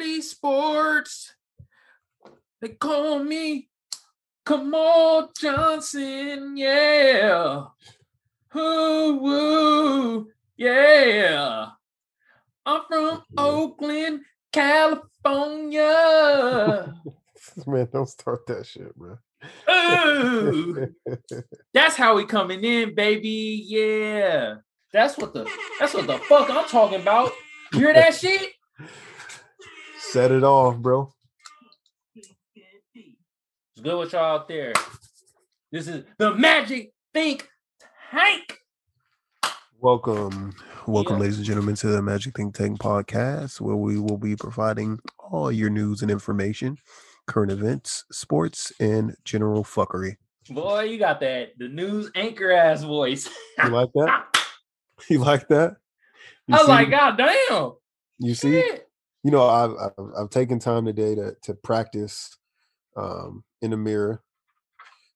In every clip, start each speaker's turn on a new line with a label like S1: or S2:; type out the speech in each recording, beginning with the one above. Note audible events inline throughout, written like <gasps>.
S1: Party Sports. They call me Kamal Johnson. Yeah. Woo woo. Yeah. I'm from Oakland, California. <laughs>
S2: Man, don't start that shit, bro.
S1: Ooh. That's how we coming in, baby. Yeah. That's what the that's what the fuck I'm talking about. You hear that shit?
S2: Set it off, bro.
S1: It's good with y'all out there. This is the Magic Think Tank.
S2: Welcome, welcome,
S1: Yeah.
S2: ladies and gentlemen, to the Magic Think Tank podcast, where we will be providing all your news and information, current events, sports, and general fuckery.
S1: Boy, you got that the news anchor ass voice.
S2: You like that? <laughs> You like that? You
S1: I was
S2: see-
S1: like, God damn.
S2: you see,
S1: shit."
S2: You know, I've, I've I've taken time today to to practice um, in the mirror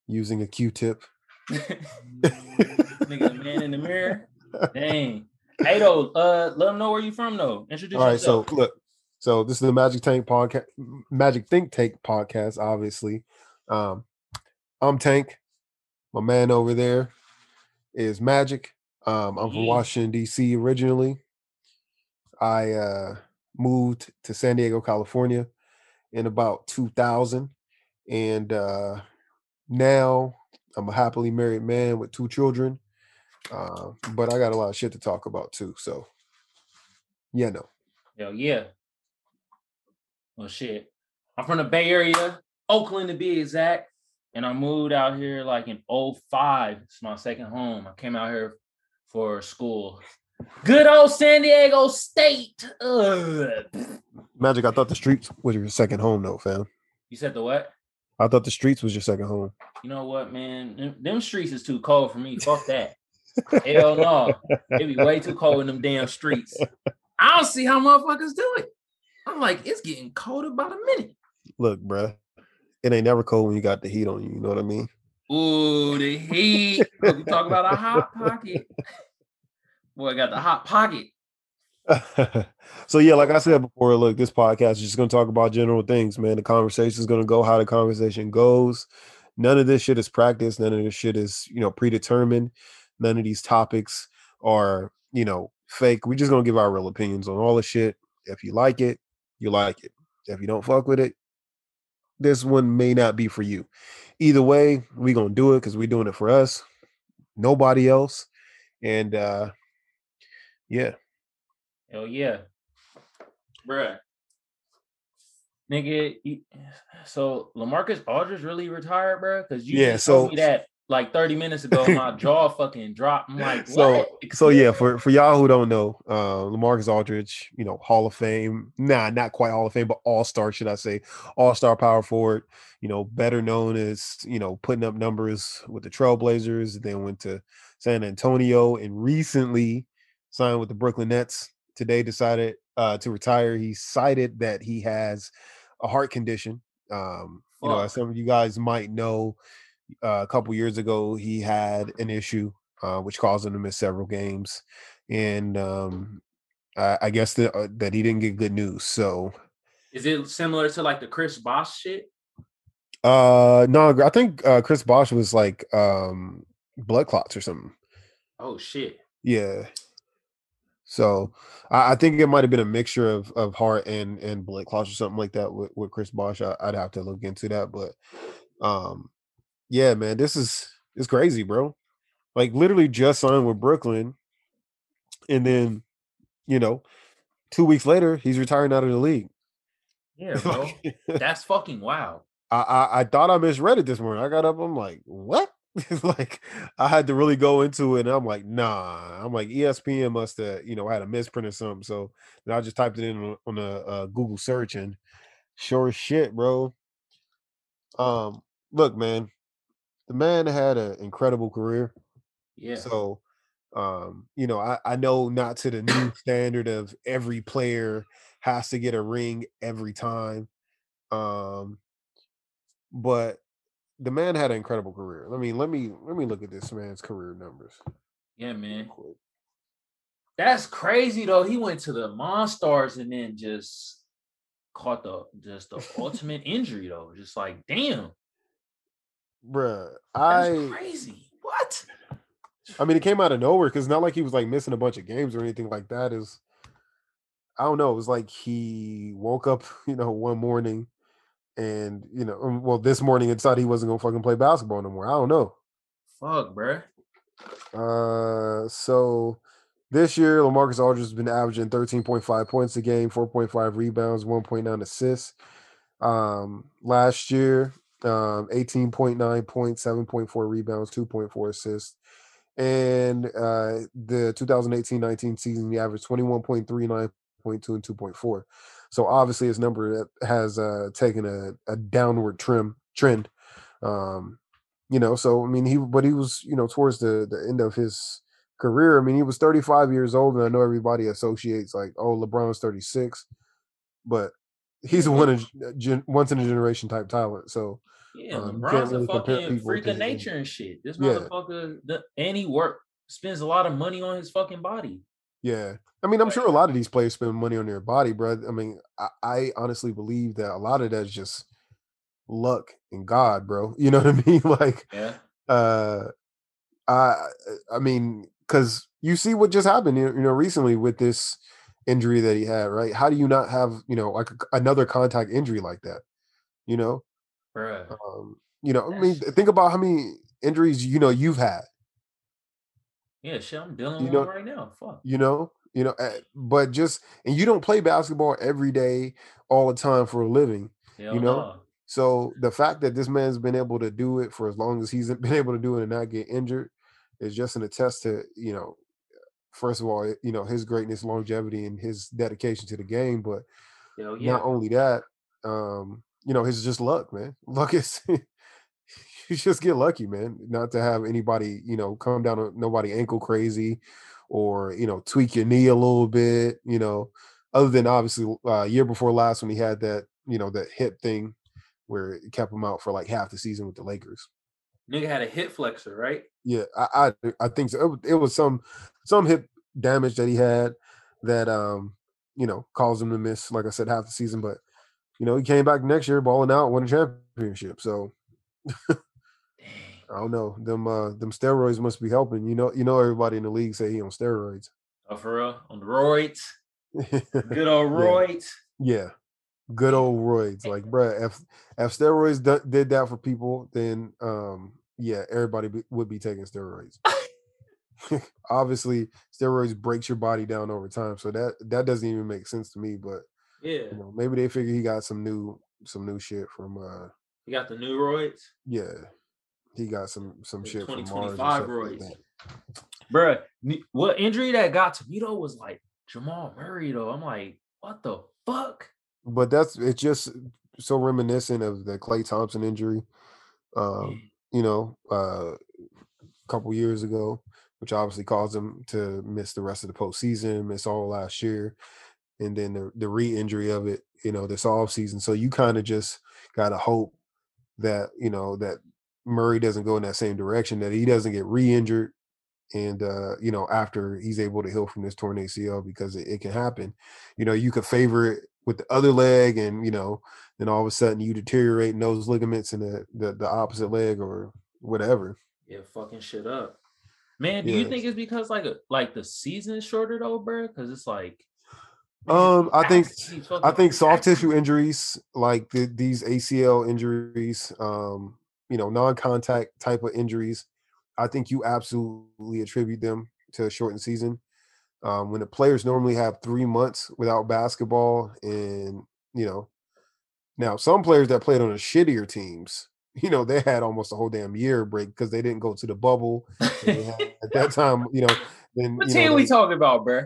S2: using a Q-tip. <laughs>
S1: Nigga, the man in the mirror. <laughs> Dang. Hey though, uh, let them know where you from though. Introduce
S2: All right, so look, so this is the Magic Tank podcast, Magic Think Tank podcast. Obviously, um, I'm Tank. My man over there is Magic. Um, I'm from. Washington D.C. originally. I uh, moved to San Diego, California, in about 2000, and uh, now I'm a happily married man with two children. Uh, but I got a lot of shit to talk about too. So, yeah, no.
S1: Hell yeah. Well shit. I'm from the Bay Area, Oakland to be exact. And I moved out here like in 05. It's my second home. I came out here for school. Good old San Diego State. Ugh.
S2: Magic, I thought the streets was your second home, though, fam.
S1: You said the what?
S2: I thought the streets was your second home.
S1: You know what, man? Them, them streets is too cold for me. Fuck that. Hell no. It be way too cold in them damn streets. I don't see how motherfuckers do it. I'm like, it's getting cold about a minute.
S2: Look, bruh, it ain't never cold when you got the heat on you. You know what I mean?
S1: Ooh, the heat. Look, we talk about a hot pocket. <laughs> Boy, I got the hot pocket. <laughs>
S2: so yeah, like I said before, look, this podcast is just gonna talk about general things, man. The conversation is gonna go how the conversation goes. None of this shit is practice. None of this shit is, you know, predetermined. None of these topics are, you know, fake. We're just gonna give our real opinions on all the shit. If you like it, you like it. If you don't fuck with it, this one may not be for you. Either way, we gonna do it because we're doing it for us, nobody else. And uh yeah.
S1: Hell yeah. Bruh. Nigga, you, so Lamarcus Aldridge really retired, bruh? Because you
S2: Yeah,
S1: just told
S2: so-
S1: me that like 30 minutes ago. My <laughs> jaw fucking dropped. I'm like,
S2: So-
S1: what?
S2: So yeah, for for y'all who don't know, uh Lamarcus Aldridge, you know, Hall of Fame. Nah, not quite Hall of Fame, but All Star, should I say? All Star power forward. You know, better known as you know putting up numbers with the Trailblazers. Then went to San Antonio and recently signed with the Brooklyn Nets. Today decided uh, to retire. He cited that he has a heart condition. Um, you know, as some of you guys might know, uh, a couple years ago he had an issue uh, which caused him to miss several games, and um, I, I guess that uh, that he didn't get good news. So,
S1: Is it similar to like the Chris Bosh shit?
S2: uh, no, I think uh, Chris Bosh was like um, blood clots or something.
S1: Oh shit.
S2: Yeah. So I, I think it might have been a mixture of of heart and and blood clots or something like that with, with Chris Bosh. I, I'd have to look into that, but um, yeah, man, this is it's crazy, bro. Like literally just signed with Brooklyn, and then you know, two weeks later he's retiring out of the league.
S1: Yeah, <laughs> bro. That's fucking wild.
S2: I, I I thought I misread it this morning. I got up, I'm like, what? <laughs> like I had to really go into it, and I'm like, nah. I'm like, ESPN must have, you know, I had a misprint or something. So then I just typed it in on, on a uh, Google search, and sure as shit, bro. Um, look, man, the man had an incredible career.
S1: Yeah.
S2: So, um, you know, I, I know not to the new <coughs> standard of every player has to get a ring every time. Um, but the man had an incredible career. Let me let me let me look at this man's career numbers.
S1: yeah, man. That's crazy though. He went to the Monstars and then just caught the just the <laughs> ultimate injury though. Just like damn,
S2: bruh.
S1: that's
S2: I
S1: crazy. What?
S2: I mean, it came out of nowhere because not like he was like missing a bunch of games or anything like that. Is I don't know. It was like he woke up, <laughs> you know, one morning, and you know, um, well, this morning and decided he wasn't gonna fucking play basketball no more. I don't know.
S1: Fuck, bruh.
S2: Uh, so this year, Lamarcus Aldridge has been averaging 13.5 points a game, 4.5 rebounds, 1.9 assists. Um, last year, um, 18.9 points, 7.4 rebounds, 2.4 assists. And uh, the 2018-19 season, he averaged 21.3, 9.2, and 2.4. So obviously, his number has uh, taken a, a downward trim trend. Um, you know, so I mean, he but he was you know towards the the end of his career. I mean, he was 35 years old, and I know everybody associates like, oh, LeBron's 36, but he's a one in, once in a generation type talent. So
S1: Yeah,
S2: Um,
S1: LeBron's
S2: can't
S1: a fucking freak of nature and shit. This
S2: Yeah.
S1: motherfucker, the, and he work spends a lot of money on his fucking body.
S2: Yeah. I mean, I'm sure a lot of these players spend money on their body, bro. I mean, I, I honestly believe that a lot of that's just luck and God, bro. <laughs> You know what I mean? Like,
S1: Yeah,
S2: uh, I, I mean, because you see what just happened, you you know, recently with this injury that he had, right? How do you not have, you know, like a- another contact injury like that? You know,
S1: bruh.
S2: um, you know, I mean, think about how many injuries you know you've had.
S1: Yeah, shit, I'm dealing
S2: You
S1: with
S2: know-
S1: right now. Fuck.
S2: you know you know eh, but just and you don't play basketball every day all the time for a living
S1: Hell
S2: you know,
S1: nah.
S2: so the fact that this man's been able to do it for as long as he's <laughs> been able to do it and not get injured is just an attest to you know first of all you know his greatness longevity and his dedication to the game but
S1: Hell yeah.
S2: not only that um you know his just luck man <laughs> luck is <laughs> you just get lucky man not to have anybody you know come down on nobody ankle crazy or you know tweak your knee a little bit you know other than obviously uh year before last when he had that you know that hip thing where it kept him out for like half the season with the lakers
S1: Nigga had a hip flexor, right?
S2: yeah i i, I think so it, it was some some hip damage that he had that um you know caused him to miss like i said half the season but you know he came back next year balling out won a championship so. <laughs> I don't know. Them uh them steroids must be helping. You know, you know everybody in the league say he on steroids.
S1: Oh, for real? On the roids. <laughs> Good old roids.
S2: yeah. Good old roids. Like, bruh, if if steroids d- did that for people, then um yeah, everybody be, would be taking steroids. <laughs> <laughs> Obviously, steroids breaks your body down over time, so that that doesn't even make sense to me. But
S1: Yeah.
S2: you know, maybe they figure he got some new some new shit from uh
S1: he got the new roids.
S2: yeah, he got some some shit from Mars. or
S1: 2025
S2: like
S1: Bruh, what injury that got to me though was like Jamal Murray though. I'm like, what the fuck?
S2: but that's it's just so reminiscent of the Klay Thompson injury. Um, you know, uh, a couple years ago, which obviously caused him to miss the rest of the postseason, miss all last year, and then the the re-injury of it, you know, this off season. So you kind of just gotta hope that you know that Murray doesn't go in that same direction, that he doesn't get re-injured. And uh, you know, after he's able to heal from this torn ACL, because it, it can happen. You know, you could favor it with the other leg, and you know, then all of a sudden you deteriorate in those ligaments in the the, the opposite leg or whatever.
S1: Yeah, fucking shit up. Man, do you think it's because like a, like the season is shorter though, bro? Because it's like
S2: Um, I think I think soft tissue injuries like the, these ACL injuries, um, you know, non-contact type of injuries, I think you absolutely attribute them to a shortened season. Um, when the players normally have three months without basketball, and you know, now some players that played on the shittier teams, <laughs> you know, they had almost a whole damn year break because they didn't go to the bubble. had- at that <laughs> time, you know, then
S1: What
S2: you
S1: team
S2: know,
S1: we talking about, bro?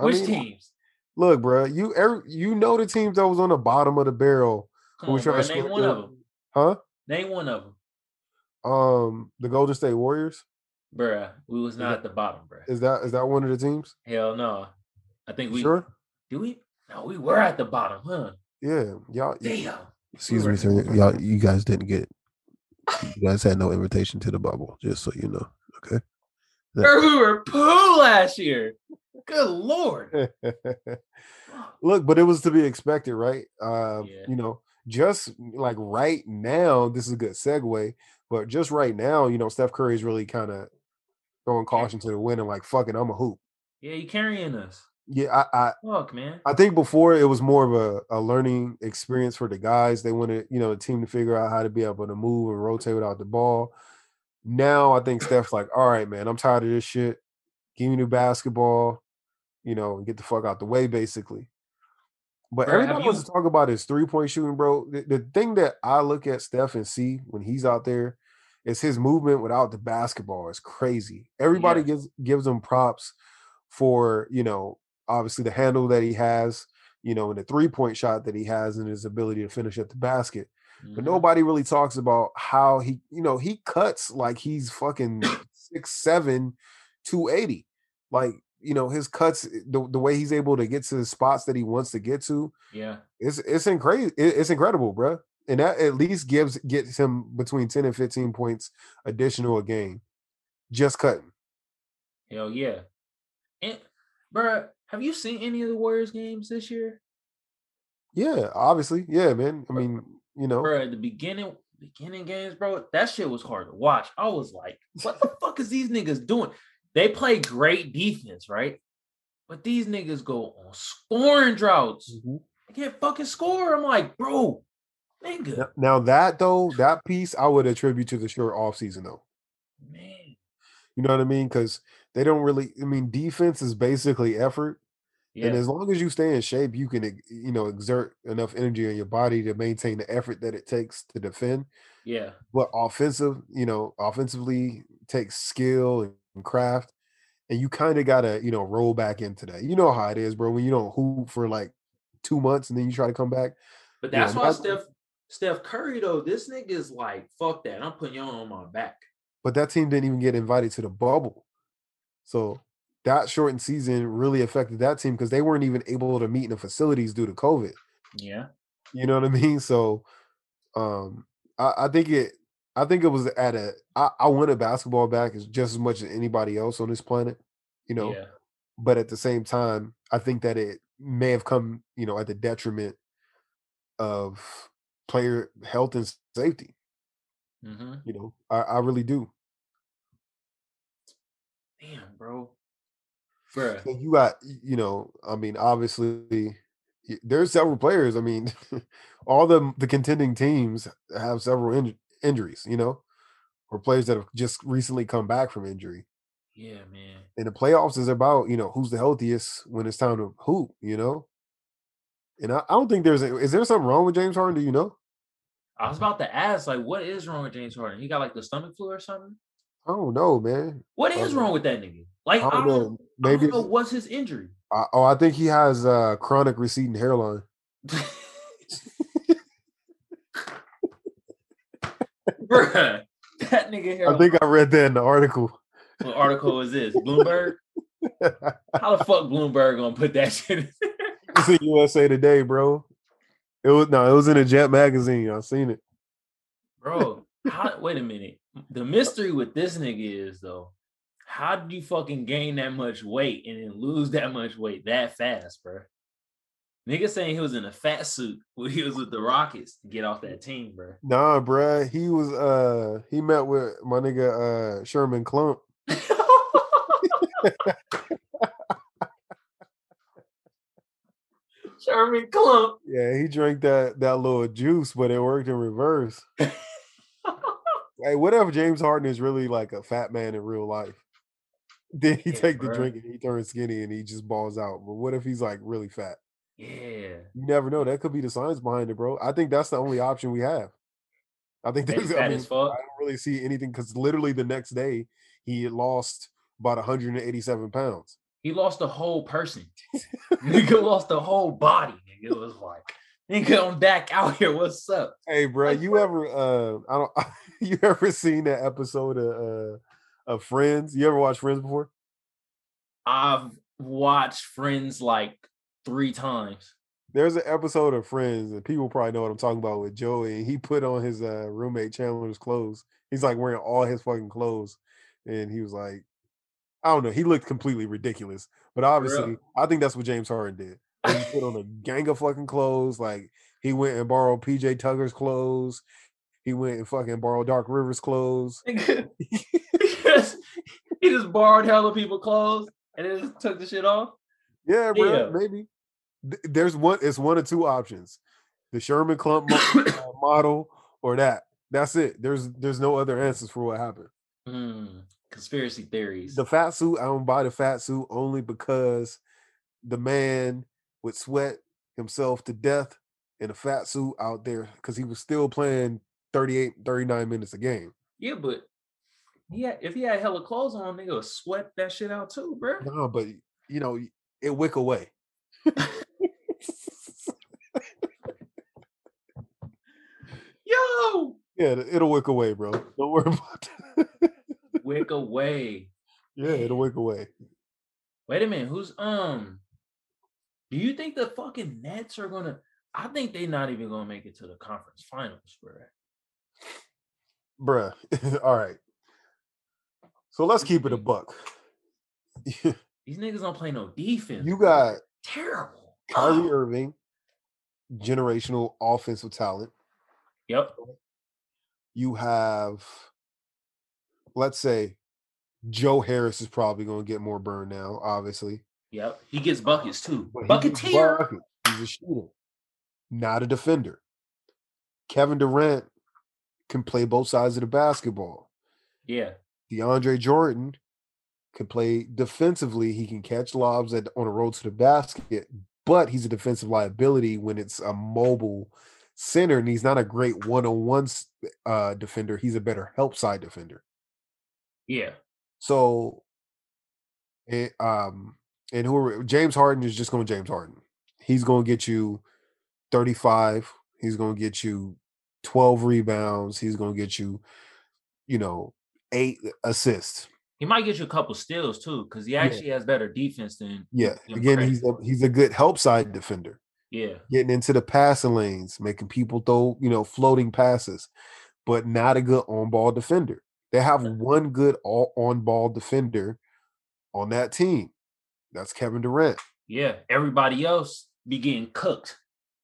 S2: I
S1: Which
S2: mean,
S1: teams?
S2: Look, bro, you every, you know the teams that was on the bottom of the barrel.
S1: Come
S2: who
S1: on,
S2: was trying
S1: bro.
S2: to
S1: Name one of them.
S2: Huh?
S1: Name one of them,
S2: Um, the Golden State Warriors.
S1: bruh. We was not
S2: that-
S1: at the bottom, bruh.
S2: Is that is that one of the teams?
S1: Hell no. I think we
S2: sure.
S1: do we. No, we were at the bottom, huh?
S2: Yeah, y'all.
S1: Damn.
S2: Excuse
S1: we
S2: me, sir. Y'all, you guys didn't get. You guys had no invitation to the bubble, just so you know. Okay.
S1: Bro, we were poo last year. Good lord. <laughs>
S2: Look, but it was to be expected, right? Uh,
S1: Yeah.
S2: You know, just mm, like right now, this is a good segue. But just right now, you know, Steph Curry is really kind of throwing caution to the wind and like, fucking, I'm a hoop.
S1: Yeah, you carrying us.
S2: Yeah, I, I
S1: Fuck, man.
S2: I think before it was more of a, a learning experience for the guys. They wanted, you know, the team to figure out how to be able to move and rotate without the ball. Now I think Steph's like, all right, man, I'm tired of this shit. Give me new basketball, you know, and get the fuck out the way, basically. But
S1: Bro,
S2: everybody wants
S1: you-
S2: to talk about his three point shooting, bro. The, the thing that I look at Steph and see when he's out there is his movement without the basketball is crazy. Everybody
S1: Yeah.
S2: gives gives him props for you know obviously the handle that he has, you know, and the three point shot that he has, and his ability to finish at the basket. But
S1: Mhm.
S2: nobody really talks about how he, you know, he cuts like he's fucking six seven, two eighty. Like, you know, his cuts, eh, the, the way he's able to get to the spots that he wants to get to,
S1: Yeah.
S2: it's it's incredible. It's incredible, bro. And that at least gives gets him between 10 and 15 points additional a game. Just cutting.
S1: Hell yeah. And bruh, have you seen any of the Warriors games this year?
S2: Yeah, obviously. Yeah, man. I mean, you know,
S1: Bruh, at the beginning beginning games, bro, that shit was hard to watch. I was like, what the fuck is these niggas doing? They play great defense, right? But these niggas go on scoring droughts.
S2: Mhm.
S1: They can't fucking score. I'm like, bro, nigga,
S2: Now that though, that piece I would attribute to the short off season though.
S1: man.
S2: You know what I mean? Because they don't really. I mean, defense is basically effort,
S1: Yeah,
S2: and as long as you stay in shape, you can you know exert enough energy on your body to maintain the effort that it takes to defend.
S1: yeah,
S2: But offensive, you know, offensively takes skill and craft, and you kind of gotta you know roll back into that. You know how it is, bro. When you don't hoop for like two months and then you try to come back.
S1: but that's why Steph Steph Curry though, this nigga is like, fuck that. I'm putting y'all on my back.
S2: but that team didn't even get invited to the bubble. So that shortened season really affected that team because they weren't even able to meet in the facilities due to COVID.
S1: Yeah,
S2: You know what I mean? So um I, I think it I think it was at a I, I wanted basketball back as just as much as anybody else on this planet, you know.
S1: yeah,
S2: But at the same time, I think that it may have come, you know, at the detriment of player health and safety.
S1: hmm
S2: You know, I, I really do.
S1: Damn, bro. Bruh.
S2: So you got, you know, I mean, obviously, there's several players. I mean, <laughs> all the the contending teams have several inj- injuries, you know, or players that have just recently come back from injury.
S1: Yeah, man.
S2: And the playoffs is about, you know, who's the healthiest when it's time to hoop, you know. And I, I don't think there's a, is there something wrong with James Harden? Do you know?
S1: I was about to ask, like, what is wrong with James Harden? He got like the stomach flu or something?
S2: I don't know, man.
S1: What is wrong with that nigga? Like,
S2: I don't know.
S1: I
S2: Maybe
S1: don't know what's his injury.
S2: I, oh, I think he has uh chronic receding hairline. <laughs>
S1: Bruh, <laughs> that nigga here.
S2: I think I read that in the article.
S1: what article is this? Bloomberg? <laughs> How the fuck Bloomberg gonna put that shit? in?
S2: It's in USA Today, bro. It was no, it was in a Jet magazine. I seen it.
S1: Bro, how, wait a minute. The mystery with this nigga is though, how did you fucking gain that much weight and then lose that much weight that fast, bro? Nigga saying he was in a fat suit when he was with the Rockets to get off that team, bro.
S2: Nah, bruh. He was uh he met with my nigga uh Sherman Klump. <laughs>
S1: Sherman Klump.
S2: Yeah, he drank that that little juice, but it worked in reverse. Hey, what if James Harden is really like a fat man in real life? Then he
S1: Yeah,
S2: take the drink and he turns skinny and he just balls out. But what if he's like really fat?
S1: Yeah.
S2: You never know. That could be the science behind it, bro. I think that's the only option we have. I think
S1: That
S2: there's
S1: he's
S2: I, mean, I don't really see anything because literally the next day he lost about 187 pounds.
S1: He lost the whole person. <laughs> <laughs> nigga lost the whole body. Nigga it was like, nigga on Dak out here. What's up?
S2: Hey, bro,
S1: Like,
S2: you
S1: bro-
S2: ever uh I don't <laughs> you ever seen that episode of uh of Friends? You ever watched Friends before?
S1: I've watched Friends like three times.
S2: There's an episode of Friends, and people probably know what I'm talking about with Joey. And he put on his uh roommate Chandler's clothes. He's like wearing all his fucking clothes, and he was like, I don't know. He looked completely ridiculous. But obviously, I think that's what James Harden did. He put on a <laughs> gang of fucking clothes. Like he went and borrowed PJ Tucker's clothes. He went and fucking borrowed Doc Rivers clothes. <laughs> <laughs>
S1: he just borrowed hella people clothes and then just took the shit off.
S2: Yeah, bro. Yeah. Maybe there's one. It's one of two options: the Sherman Klump <coughs> model or that. That's it. There's there's no other answers for what happened.
S1: Mm, conspiracy theories.
S2: The fat suit. I don't buy the fat suit only because the man would sweat himself to death in a fat suit out there because he was still playing 38, 39 minutes a game.
S1: Yeah, but yeah, if he had hella clothes on, nigga would sweat that shit out too, bro.
S2: No, but you know, it wick away. <laughs> Yeah, it'll wick away, bro. Don't worry <laughs> about
S1: that. wick away.
S2: Yeah, it'll wick away.
S1: Wait a minute, who's um do you think the fucking Nets are gonna I think they're not even gonna make it to the conference finals, bro.
S2: Bruh. <laughs> All right. So let's keep it a buck. <laughs>
S1: These niggas don't play no defense.
S2: You got
S1: terrible.
S2: Kyrie oh. <gasps> Irving, generational offensive talent.
S1: Yep.
S2: You have, let's say, Joe Harris is probably going to get more burn now, obviously.
S1: Yep. He gets buckets too. But Bucketeer. Bucket.
S2: He's a shooter, not a defender. Kevin Durant can play both sides of the basketball.
S1: Yeah.
S2: DeAndre Jordan can play defensively. He can catch lobs at, on the road to the basket, but he's a defensive liability when it's a mobile center, and he's not a great one-on-one uh, defender. He's a better help side defender.
S1: Yeah.
S2: So, it, um, and who James Harden is just going to James Harden. He's going to get you 35. He's going to get you 12 rebounds. He's going to get you, you know, eight assists.
S1: He might get you a couple steals too, because he actually yeah. has better defense than.
S2: Yeah, again, he's a, he's a good help side defender.
S1: Yeah,
S2: getting into the passing lanes, making people throw you know floating passes, but not a good on ball defender. They have one good all on ball defender on that team. That's Kevin Durant.
S1: Yeah, everybody else be getting cooked.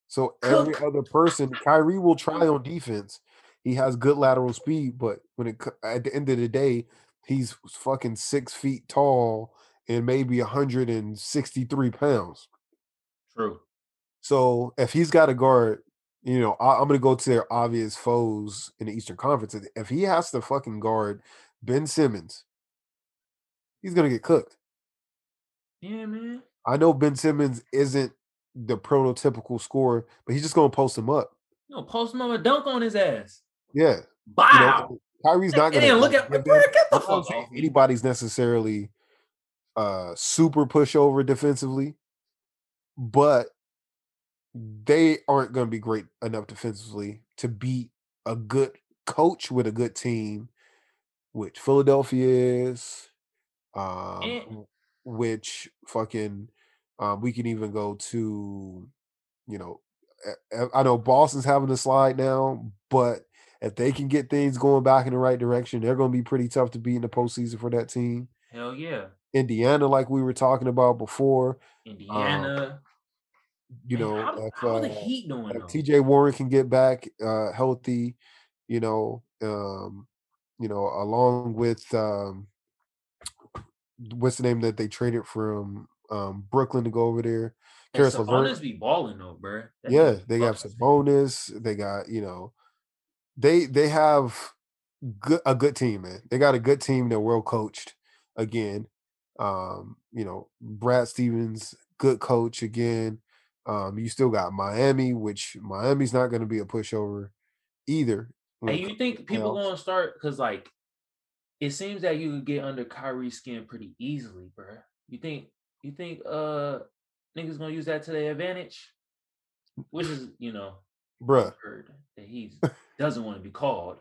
S2: So every other person, Kyrie will try on defense. He has good lateral speed, but when it at the end of the day, he's fucking six feet tall and maybe 163 pounds.
S1: True.
S2: So if he's got a guard, you know, I, am gonna go to their obvious foes in the Eastern Conference. If he has to fucking guard Ben Simmons, he's gonna get cooked.
S1: Yeah, man.
S2: I know Ben Simmons isn't the prototypical scorer, but he's just gonna post him up.
S1: No, post him up a dunk on his ass.
S2: Yeah.
S1: Wow. You know,
S2: Kyrie's not gonna
S1: look at get the fuck off.
S2: Anybody's necessarily uh super pushover defensively, but they aren't gonna be great enough defensively to beat a good coach with a good team, which Philadelphia is, um, and- which fucking um, we can even go to, you know, I know Boston's having a slide now, but if they can get things going back in the right direction, they're going to be pretty tough to beat in the postseason for that team.
S1: Hell yeah.
S2: Indiana, like we were talking about before.
S1: Indiana.
S2: Um, you know,
S1: how, if, how uh, the Heat doing? If
S2: TJ Warren can get back uh, healthy, you know, um, you know, along with um, what's the name that they traded from um, Brooklyn to go over there.
S1: Caris Sabonis be balling though, bro.
S2: That yeah, they got Sabonis. They got you know, they they have good a good team, man. They got a good team. They're well coached again. Um, you know, Brad Stevens, good coach again. Um, you still got Miami, which Miami's not going to be a pushover either.
S1: And you think people going to start because like it seems that you could get under Kyrie's skin pretty easily, bro. You think you think uh niggas gonna use that to their advantage? Which is, you know,
S2: bruh,
S1: that he <laughs> doesn't want to be called.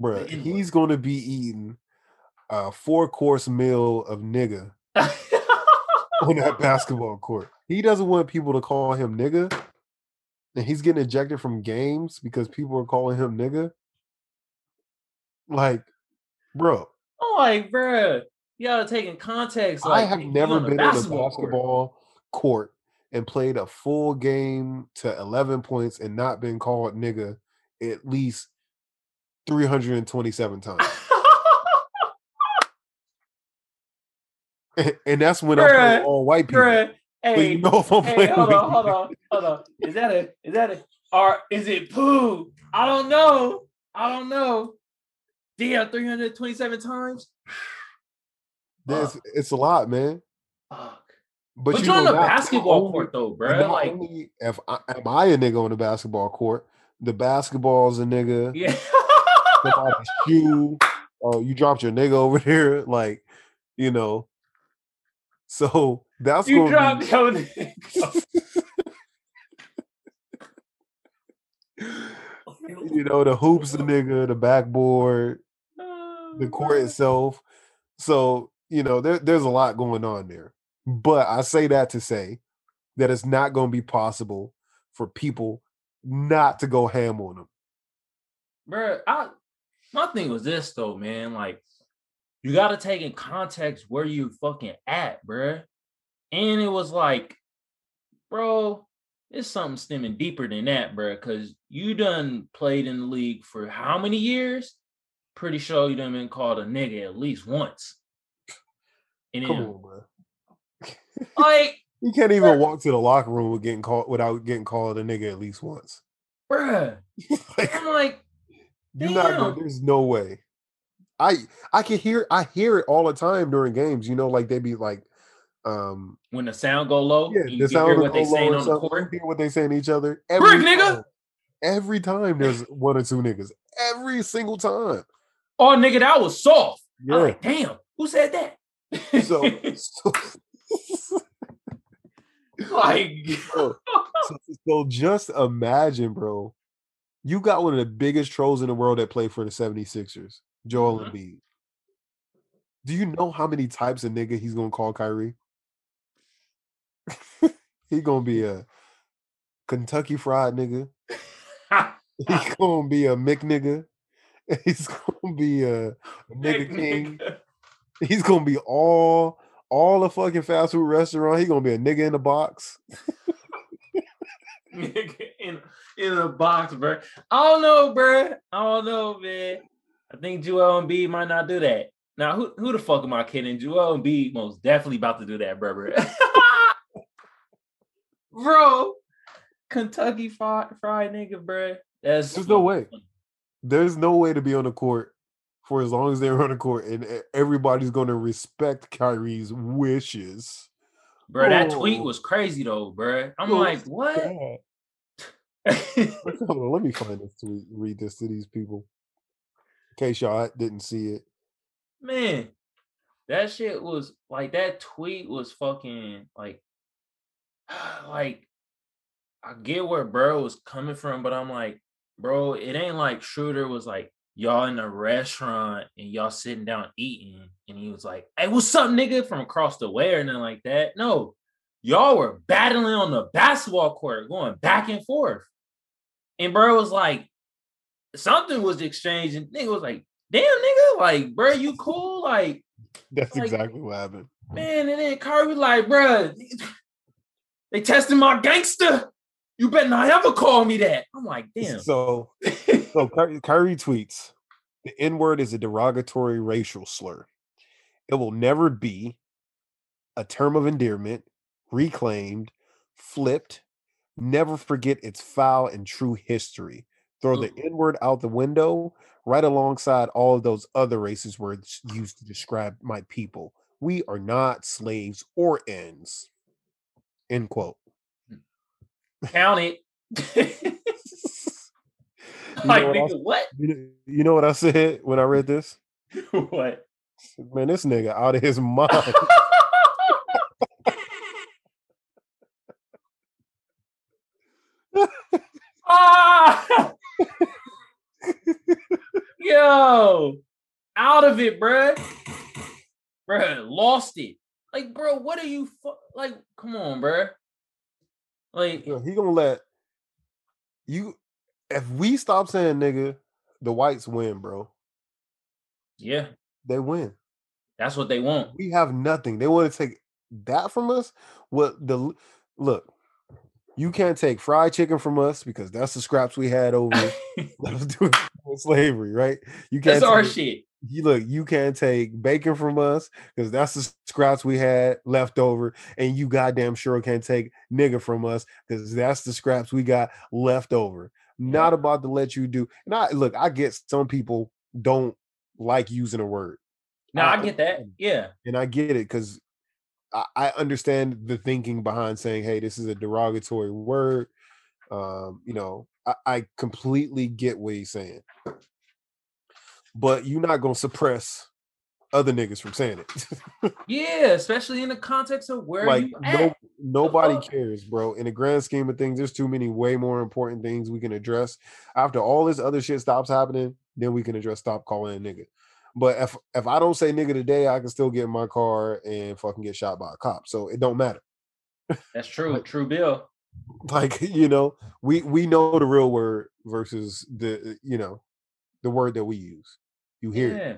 S2: Bruh, he's gonna be eating a four course meal of nigga <laughs> on that basketball court. He doesn't want people to call him nigga. And he's getting ejected from games because people are calling him nigga. Like, bro.
S1: Oh, like, bro. take in context.
S2: I have never been on a
S1: basketball court.
S2: court and played a full game to 11 points and not been called nigga at least 327 times. <laughs> and that's when I'm all white people.
S1: Bruh, hey,
S2: you know if I'm
S1: hey, hold on, hold on, hold on. Is that a is that a or is it poo? I don't know. I don't know. Damn, 327 times. <sighs>
S2: There's, it's a lot, man.
S1: Fuck.
S2: But,
S1: But,
S2: you
S1: you're on a basketball
S2: only-
S1: court though, bro. Like,
S2: if I, am I a nigga on the basketball court, the basketball's a nigga.
S1: yeah.
S2: somebody's <laughs> shoe. Oh, you dropped your nigga over <laughs> there, like you know. So that's
S1: you dropped
S2: be,
S1: your <laughs> nigga. <laughs>
S2: you know the hoops, the nigga, the backboard, the oh, court itself. So you know there, there's a lot going on there. But I say that to say that it's not going to be possible for people not to go ham on them.
S1: bro. I my thing was this though, man. Like, you got to take in context where you fucking at, bro. And it was like, bro, it's something stemming deeper than that, bro. Because you done played in the league for how many years? Pretty sure you done been called a nigga at least once. And
S2: Come
S1: then,
S2: on, bro.
S1: like, <laughs>
S2: You can't even walk to the locker room with getting called without getting called a nigga at least once.
S1: bruh, <laughs>
S2: like,
S1: I'm like,
S2: You're not going there's no way. I I can hear I hear it all the time during games. You know, like they be like, um,
S1: when the sound go low,
S2: yeah, the
S1: you can
S2: sound
S1: hear what they saying on the court.
S2: you hear what they saying to each other.
S1: Brick,
S2: Every
S1: nigga.
S2: time. Every time there's one or two niggas. Every single time.
S1: Oh, nigga, that was soft. I'm like, damn, who said that?
S2: So, so, <laughs>
S1: like, <laughs>
S2: so, so, so just imagine, bro. You got one of the biggest trolls in the world that played for the 76ers, Joel
S1: Mhm.
S2: Embiid. Do you know how many types of nigga he's gonna call Kyrie? He gonna be a Kentucky fried nigga. <laughs> He's gonna be a Mick nigga. <laughs> He's gonna be a, a nigga king. He's gonna be all all the fucking fast food restaurant. He gonna be a nigga in the box. <laughs>
S1: Nigga in in a box, bro. I don't know, bro. I don't know, man. I think Joel Embiid might not do that. Now, who who the fuck am I kidding? Joel Embiid most definitely about to do that, bro. Bro, bro Kentucky fried, fried nigga, bro. That's
S2: There's no way. There's no way to be on the court for as long as they're on the court, and everybody's gonna respect Kyrie's wishes.
S1: bro. That tweet
S2: Oh.
S1: was crazy though, bro. I'm
S2: So
S1: like, what?
S2: Hold on, let me find this tweet. Read this to these people. In case y'all didn't see it.
S1: man, that shit was like that tweet was fucking like <sighs> like I get where bro was coming from, but I'm like, bro, it ain't like Schroeder was like y'all in a restaurant and y'all sitting down eating, and he was like, Hey, what's up, nigga? from across the way or nothing like that. No, y'all were battling on the basketball court, going back and forth. And bro was like, something was exchanged, and nigga was like, damn nigga, like, bro, you cool? Like, <laughs>
S2: That's
S1: Like-
S2: exactly what happened.
S1: man, and then Kyrie was like, bro, they testing my gangster. You better not ever call me that. I'm like, damn.
S2: So, <laughs> so Ky- Kyrie tweets: "The N word is a derogatory racial slur. It will never be a term of endearment, reclaimed, flipped. Never forget its foul and true history. Throw the N word out the window, right alongside all of those other racist words used to describe my people. We are not slaves or ends." End quote. <laughs>
S1: Count it. <laughs>
S2: You
S1: like,
S2: know what I
S1: nigga, what?
S2: You know, you know what I said when I read this? <laughs>
S1: what?
S2: Man, this nigga out of his mind.
S1: ah! Yo, out of it, bruh. Bruh, lost it. Like, bro, what are you fu- like? Come on, bro. Like,
S2: Yo, he gonna let you. If we stop saying nigga, the whites win, bro.
S1: yeah,
S2: They win.
S1: That's what they want.
S2: We have nothing. They want to take that from us. What the look? You can't take fried chicken from us because that's the scraps we had over <laughs> <laughs> slavery, right? You can't.
S1: That's our shit.
S2: You look, you can't take bacon from us because that's the scraps we had left over, and you goddamn sure can't take nigga from us because that's the scraps we got left over. Not about to let you do. And I look, I get some people don't like using a word,
S1: No,
S2: I
S1: I get that. Yeah.
S2: and I get it because I, I understand the thinking behind saying, "Hey, this is a derogatory word." Um, you know, I, I completely get what he's saying, but you're not gonna suppress other niggas from saying it. <laughs>
S1: Yeah, especially in the context of where
S2: like
S1: you
S2: no, nobody cares, bro. In the grand scheme of things, there's too many way more important things we can address. After all this other shit stops happening, then we can address stop calling a nigga. But if if I don't say nigga today, I can still get in my car and fucking get shot by a cop. So it don't matter.
S1: That's true. True bill. <laughs>
S2: Like you know, we we know the real word versus the you know the word that we use. You hear it.
S1: Yeah.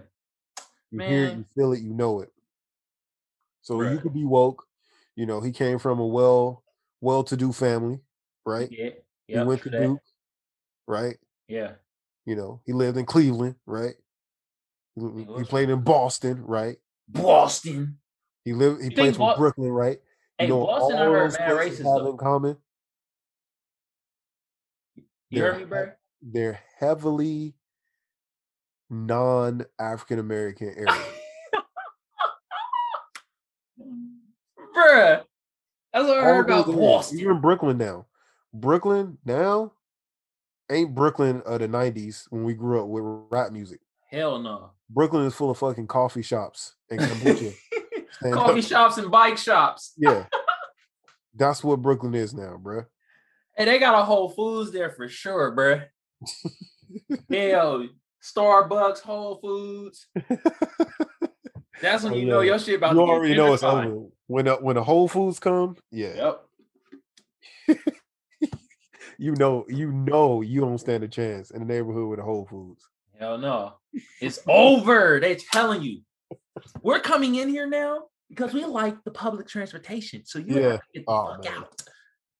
S2: You hear it, you feel it, you know it. So you could be woke. You know, he came from a well, well-to-do family, right?
S1: Yeah.
S2: he went to. Duke, right?
S1: Yeah.
S2: You know, he lived in Cleveland, right? He,
S1: He
S2: played in Boston, right?
S1: Boston.
S2: He lived. He
S1: You
S2: played from
S1: Bo-
S2: Brooklyn, right?
S1: Hey,
S2: you know,
S1: Boston, I
S2: all
S1: heard
S2: those
S1: mad
S2: places
S1: racist
S2: have in common.
S1: You heard me, bro?
S2: They're heavily non-African American <laughs> area.
S1: Bruh. That's what I heard about Boston.
S2: Even Brooklyn now. Brooklyn now ain't Brooklyn of the 90s when we grew up with rap music.
S1: Hell no.
S2: Brooklyn is full of fucking coffee shops and kombucha. <laughs>
S1: Coffee
S2: up.
S1: shops and bike shops. <laughs>
S2: Yeah. That's what Brooklyn is now, bruh.
S1: Hey, they got a Whole Foods there for sure, bruh. Hell, Starbucks, Whole Foods. That's when
S2: Oh,
S1: you know
S2: yeah.
S1: your shit about
S2: You already know it's over. When the, when the Whole Foods come, yeah,
S1: Yep. <laughs>
S2: you know, you know, you don't stand a chance in the neighborhood with the Whole Foods.
S1: Hell no. It's over. They're telling you. We're coming in here now because we like the public transportation. So you
S2: Yeah.
S1: have to get the
S2: Oh,
S1: fuck
S2: man.
S1: out.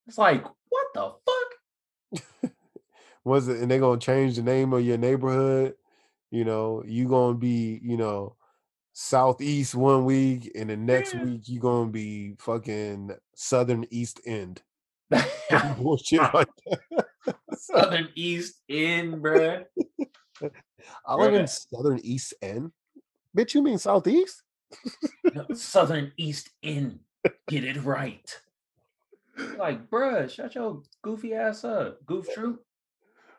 S1: It's like, what the fuck? <laughs>
S2: Was it? And they're gonna change the name of your neighborhood. You know, you gonna be, you know, southeast one week, and the next
S1: Yeah.
S2: week you gonna be fucking southern east end. <laughs> <laughs> Bullshit like that. <laughs>
S1: Southern East End, bruh.
S2: I live in southern east end. Bitch, you mean southeast?
S1: No, Southern East End. Get it right. Like, bruh, shut your goofy ass up. Goof troop.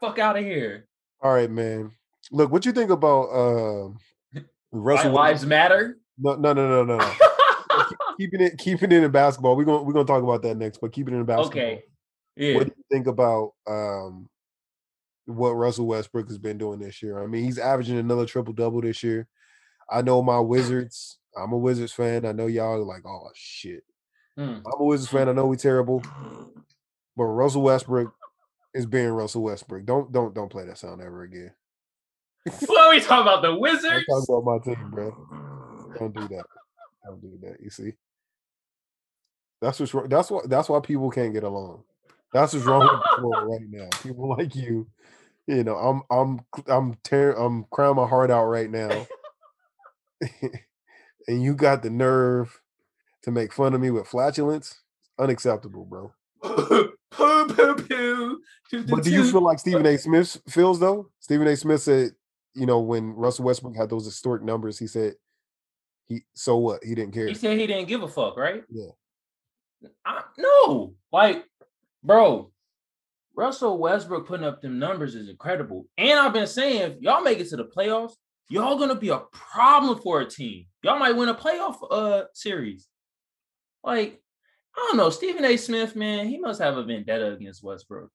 S1: Fuck out of here.
S2: All right, man. Look, what you think about um <laughs> Russell?
S1: Lives matter.
S2: No, no, no, no, no, no. <laughs> Keeping it, keeping it in basketball. We're gonna we're gonna talk about that next, but keeping it in basketball.
S1: okay. Yeah.
S2: What do you think about um what Russell Westbrook has been doing this year? I mean, he's averaging another triple double this year. I know my Wizards. I'm a Wizards fan. I know y'all are like, oh shit.
S1: Hmm.
S2: I'm a Wizards fan. I know we terrible, <sniffs> but Russell Westbrook is being Russell Westbrook. Don't don't don't play that sound ever again. <laughs>
S1: What are we talking about? The Wizards?
S2: talk about my team, bro. Don't do that. Don't do that. You see, that's what's wrong. That's why that's why people can't get along. That's what's wrong with the <laughs> world right now. People like you, you know, I'm I'm I'm tearing I'm crying my heart out right now, <laughs> and you got the nerve to make fun of me with flatulence. Unacceptable, bro.
S1: Poo poo poo.
S2: But do you feel like Stephen A. Smith feels though? Stephen A. Smith said, you know, when Russell Westbrook had those historic numbers, he said, he so what? He didn't care.
S1: He said he didn't give a fuck, right?
S2: Yeah.
S1: I, no, like, bro, Russell Westbrook putting up them numbers is incredible. And I've been saying, if y'all make it to the playoffs, y'all gonna be a problem for a team. Y'all might win a playoff uh series. Like, I don't know, Stephen A. Smith, man, he must have a vendetta against Westbrook.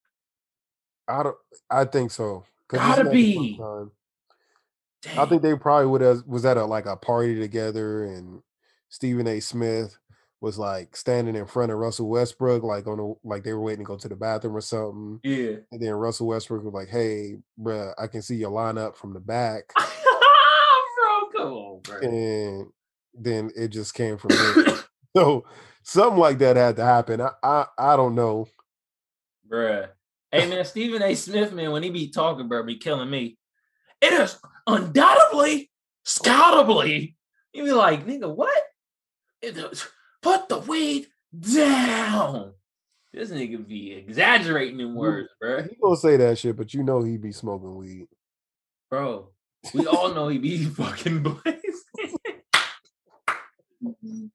S2: I don't. I think so.
S1: Gotta
S2: not the first
S1: be.
S2: I think they probably would have was at a like a party together, and Stephen A. Smith was like standing in front of Russell Westbrook, like on a like they were waiting to go to the bathroom or something.
S1: yeah.
S2: And then Russell Westbrook was like, "Hey, bruh, I can see your lineup from the back." <laughs>
S1: bro, come on, bro.
S2: And then it just came from there. <laughs> so something like that had to happen. I I, I don't know.
S1: Bruh. Hey man, Stephen A. Smith, man, when he be talking, bro, be killing me. It is undoubtedly, scoutably. You be like, nigga, what? It is- put the weed down. This nigga be exaggerating in words, bro.
S2: He gonna say that shit, but you know he be smoking weed.
S1: Bro, we all know he be <laughs> fucking. <laughs>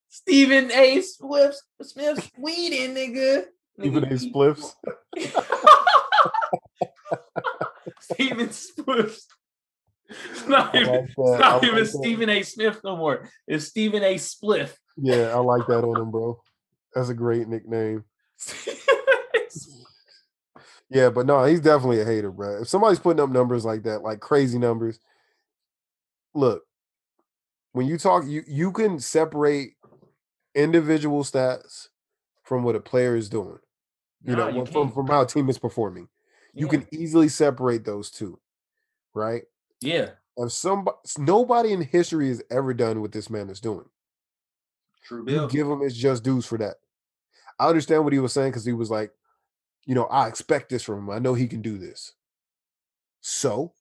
S1: Stephen A. Swift Smith's weeding, nigga.
S2: His
S1: be-
S2: spliffs.
S1: Stephen Swift. It's not even,
S2: like
S1: it's not even. Stephen A. Smith no more. It's Stephen A. Spliff.
S2: Yeah, I like that on him, bro. That's a great nickname. <laughs> Yeah, but no, he's definitely a hater, bro. If somebody's putting up numbers like that, like crazy numbers, look, when you talk, you you can separate individual stats from what a player is doing. You know,
S1: you
S2: from from how a team is performing. You can easily separate those two, right?
S1: Yeah.
S2: If somebody, nobody in history has ever done what this man is doing.
S1: True
S2: You give him his just dues for that. I understand what he was saying because he was like, you know, I expect this from him. I know he can do this. So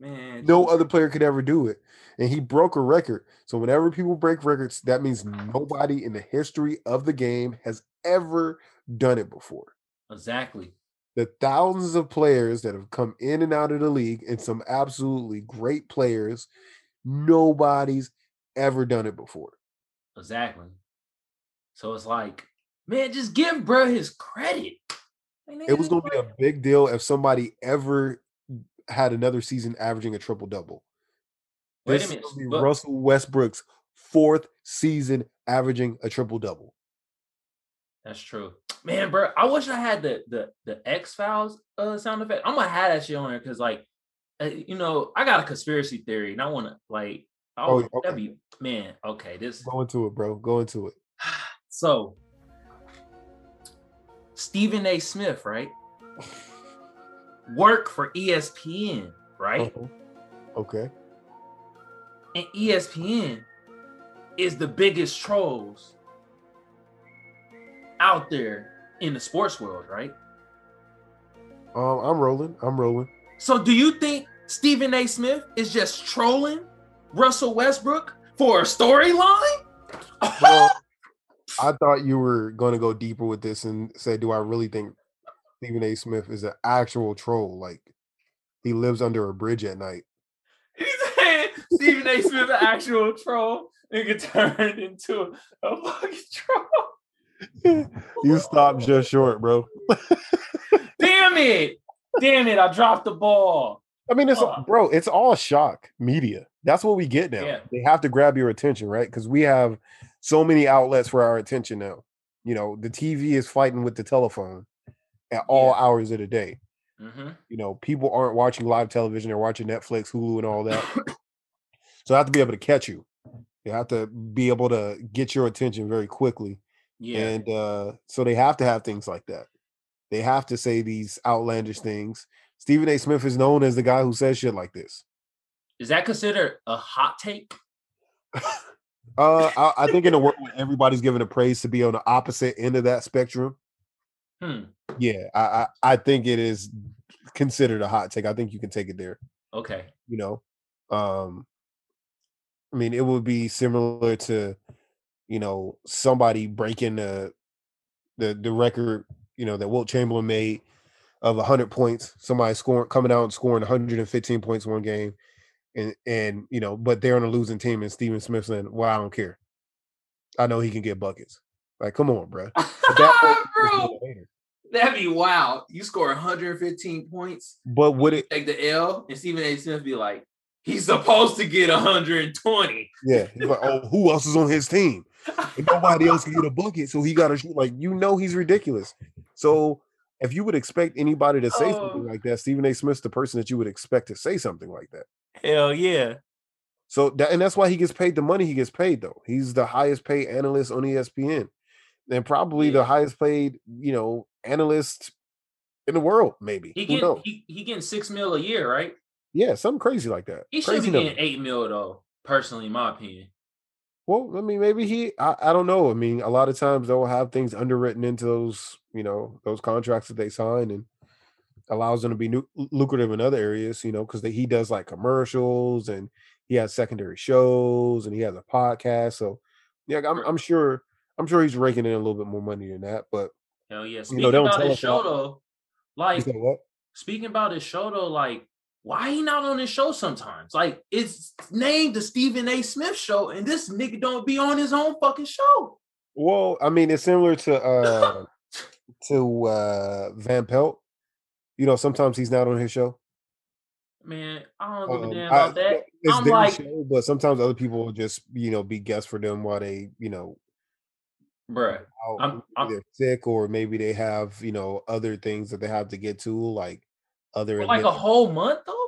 S1: Man.
S2: no other player could ever do it. And he broke a record. So whenever people break records, that means nobody in the history of the game has ever done it before.
S1: Exactly.
S2: The thousands of players that have come in and out of the league and some absolutely great players, nobody's ever done it before.
S1: Exactly. So it's like, man, just give bro his credit. Like,
S2: It was going to be a big deal if somebody ever had another season averaging a triple double.
S1: Wait a
S2: This
S1: but-
S2: Russell Westbrook's fourth season averaging a triple double.
S1: That's true. Man, bro, I wish I had the the the X Files uh sound effect. I'm gonna have that shit on there because like uh, you know, I got a conspiracy theory and I wanna like oh,
S2: Oh,
S1: that'd be man, okay. This
S2: Go into it, bro. Go into it. <sighs>
S1: so Stephen A. Smith, right? <laughs> Work for ESPN, right?
S2: Uh-huh. Okay.
S1: And ESPN is the biggest trolls out there in the sports world, right?
S2: Um, I'm rolling. I'm rolling.
S1: So do you think Stephen A. Smith is just trolling Russell Westbrook for a storyline?
S2: Well, <laughs> I thought you were going to go deeper with this and say, do I really think Stephen A. Smith is an actual troll? Like he lives under a bridge at night. <laughs>
S1: He's saying Stephen A. Smith, an actual troll, nigga turned into a fucking troll. <laughs>
S2: you stopped just short, bro. <laughs>
S1: Damn it! Damn it! I dropped the ball.
S2: I mean, it's
S1: Fuck.
S2: bro, it's all shock media. That's what we get now.
S1: Yeah.
S2: They have to grab your attention, right? Because we have so many outlets for our attention now. You know, the TV is fighting with the telephone at all
S1: Yeah.
S2: hours of the day.
S1: Mm-hmm.
S2: You know, people aren't watching live television; they're watching Netflix, Hulu, and all that. <coughs> so I have to be able to catch you. You have to be able to get your attention very quickly,
S1: Yeah.
S2: and uh, so they have to have things like that. They have to say these outlandish things. Stephen A. Smith is known as the guy who says shit like this.
S1: Is that considered a hot take? <laughs>
S2: Uh, I, I think in a world where everybody's given a praise to be on the opposite end of that spectrum,
S1: Hmm.
S2: yeah, I, I I think it is considered a hot take. I think you can take it there.
S1: Okay.
S2: You know, um, I mean, it would be similar to, you know, somebody breaking the the the record, you know, that Wilt Chamberlain made of hundred points. Somebody scoring coming out and scoring 115 points one game, and and you know, but they're on a losing team, and Stephen Smith saying, "Well, I don't care. I know he can get buckets." Like, come on, <laughs> bro.
S1: Bro, that'd be wow. You score 115 points,
S2: But would it?
S1: take the L, and Stephen A. Smith be like, he's supposed to get 120.
S2: Yeah, he's like, oh, who else is on his team? And nobody else can get a bucket, so he got to shoot. Like, you know, he's ridiculous. So, if you would expect anybody to say something
S1: Oh.
S2: like that, Stephen A. Smith's the person that you would expect to say something like that.
S1: Hell yeah.
S2: So that and that's why he gets paid the money he gets paid though. He's the highest paid analyst on ESPN. And probably the highest paid, you know, analyst in the world, maybe.
S1: He
S2: Who
S1: get
S2: knows?
S1: he, he getting six mil a year, right?
S2: Yeah, something crazy like that.
S1: He should
S2: crazy
S1: be getting eight mil though. personally, in my opinion.
S2: Well, I mean, maybe he. I, I don't know. I mean, a lot of times they'll have things underwritten into those, you know, those contracts that they sign, and allows them to be nu- lucrative in other areas. You know, because he does like commercials and he has secondary shows and he has a podcast. So, yeah, I'm, I'm sure. I'm sure he's raking in a little bit more money than that. But
S1: Hell yeah.
S2: you
S1: Speaking
S2: know, they don't
S1: about
S2: tell
S1: his show though, like speaking about his show though, like why he not on his show sometimes? Like it's named the Stephen A. Smith show, and this nigga don't be on his own fucking show.
S2: Well, I mean, it's similar to uh <laughs> to uh Van Pelt. You know, sometimes he's not on his show.
S1: Man, I don't give a
S2: Um,
S1: damn
S2: I-
S1: about that.
S2: it's
S1: I'm
S2: their
S1: like,
S2: show, but sometimes other people will just you know be guests for them while they you know out,
S1: I'm- I'm-
S2: they're sick or maybe they have you know other things that they have to get to like other
S1: like a whole month though.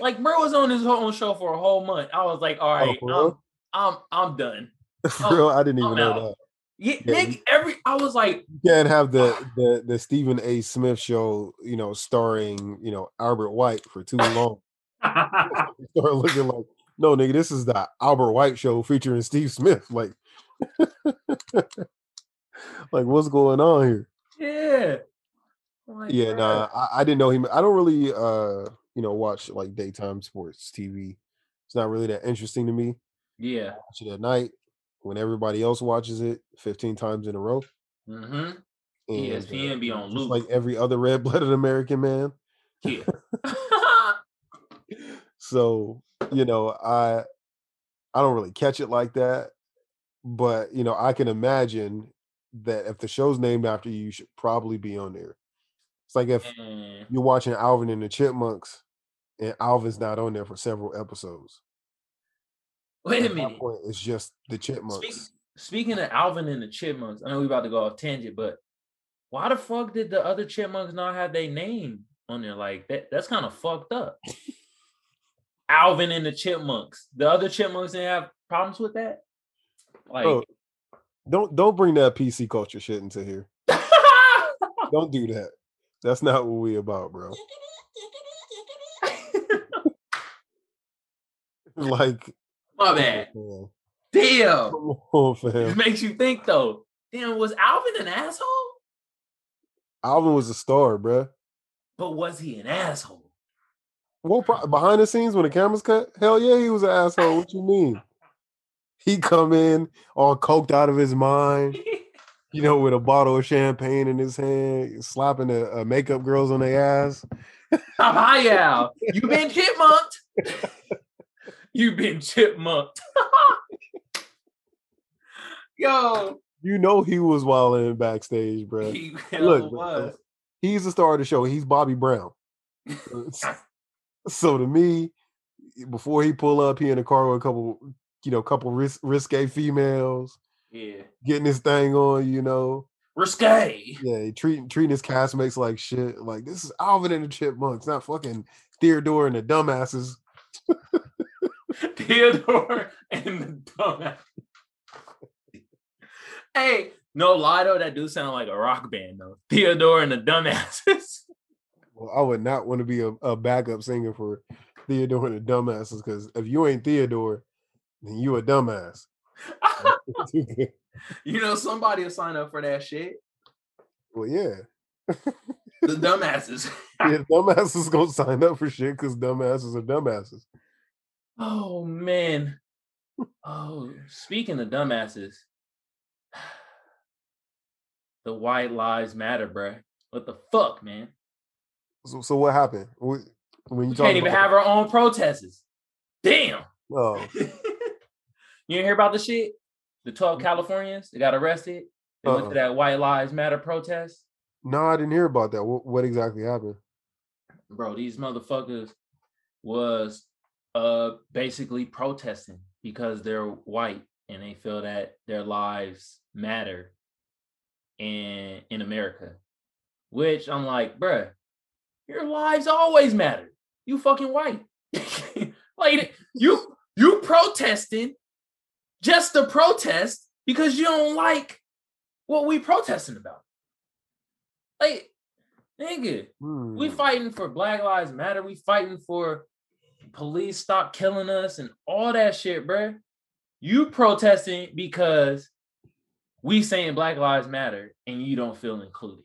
S1: Like bro was on his own show for a whole month. I was like, all right,
S2: Oh,
S1: I'm. I'm I'm done. <laughs>
S2: For real, I didn't even
S1: I'm
S2: know
S1: out.
S2: that.
S1: Yeah,
S2: Yeah,
S1: nigga, every I was like,
S2: You can't have the ah. the the Stephen A. Smith show, you know, starring you know Albert White for too long. <laughs> <laughs> Start looking like no, nigga, this is the Albert White show featuring Steve Smith. Like, <laughs> like what's going on here?
S1: yeah. Like,
S2: Yeah,
S1: bruh.
S2: nah, I, I didn't know him. I don't really, uh, you know, watch like daytime sports TV. It's not really that interesting to me.
S1: Yeah.
S2: Watch it at night when everybody else watches it 15 times in a row.
S1: Mm-hmm.
S2: And,
S1: ESPN be
S2: uh,
S1: on loop.
S2: like every other red-blooded <laughs> American man.
S1: Yeah. <laughs>
S2: So, you know, I I don't really catch it like that, but you know, I can imagine that if the show's named after you, you should probably be on there. It's like if
S1: Man,
S2: you're watching Alvin and the Chipmunks and Alvin's not on there for several episodes.
S1: wait a
S2: At
S1: minute.
S2: point, it's just the Chipmunks.
S1: speaking of Alvin and the Chipmunks, I know we're about to go off tangent, but why the fuck did the other Chipmunks not have their name on there? Like that, that's kind of fucked up. <laughs> Alvin and the Chipmunks. The other Chipmunks didn't have problems with that. Like,
S2: Bro, don't don't bring that PC culture shit into here. <laughs> Don't do that. That's not what we about, bro. <laughs> Like,
S1: my bad.
S2: man.
S1: Damn.
S2: Come on,
S1: It makes you think though. Damn, was Alvin an asshole?
S2: Alvin was a star, bruh.
S1: But was he an asshole?
S2: Well, pro- behind the scenes when the cameras cut, hell yeah, he was an asshole. What you mean? He come in all coked out of his mind, <laughs> you know, with a bottle of champagne in his hand, slapping the uh, makeup girls on their ass.
S1: Stop high <laughs> Al. You been chipmunked. <laughs> you been chipmunked. Yo,
S2: You know he was wilding backstage, bruh.
S1: he
S2: Look,
S1: Look,
S2: bro. He's the star of the show. He's Bobby Brown. so to me, before he pull up, he in the car with a couple, you know, couple ris- risque females,
S1: Yeah.
S2: getting his thing on, you know.
S1: Risque.
S2: Yeah, he treating treating his castmates like shit. Like this is Alvin and the Chipmunks, not fucking Theodore and the dumbasses. <laughs>
S1: Theodore and the dumbass. hey, no lie though, that do sound like a rock band though. Theodore and the dumbasses. <laughs>
S2: Well, I would not want to be a, a backup singer for Theodore and the dumbasses because if you ain't Theodore, then you a dumbass. <laughs> <laughs>
S1: you know somebody will sign up for that shit.
S2: well, yeah.
S1: The <laughs> dumbasses.
S2: yeah, dumbasses gonna sign up for shit because dumbasses are dumbasses.
S1: Oh man. Oh, speaking of dumbasses, <sighs> the white lives matter, bruh. What the fuck, man?
S2: So, so what happened when you
S1: We can't even have our own protests. Damn.
S2: Oh,
S1: you didn't hear about the shit? The 12 Californians, they got arrested. They went
S2: Uh-uh.
S1: to that White Lives Matter protest.
S2: no, I didn't hear about that. What, what exactly happened?
S1: Bro, these motherfuckers was uh basically protesting because they're white and they feel that their lives matter in in America. Which I'm like, bruh, your lives always matter. You fucking white. <laughs> like you you protesting just to protest because you don't like what we protesting about. Like, nigga, we
S2: Hmm.
S1: fighting for Black Lives Matter. We fighting for police stop killing us and all that shit, bro. You protesting because we saying Black Lives Matter and you don't feel included.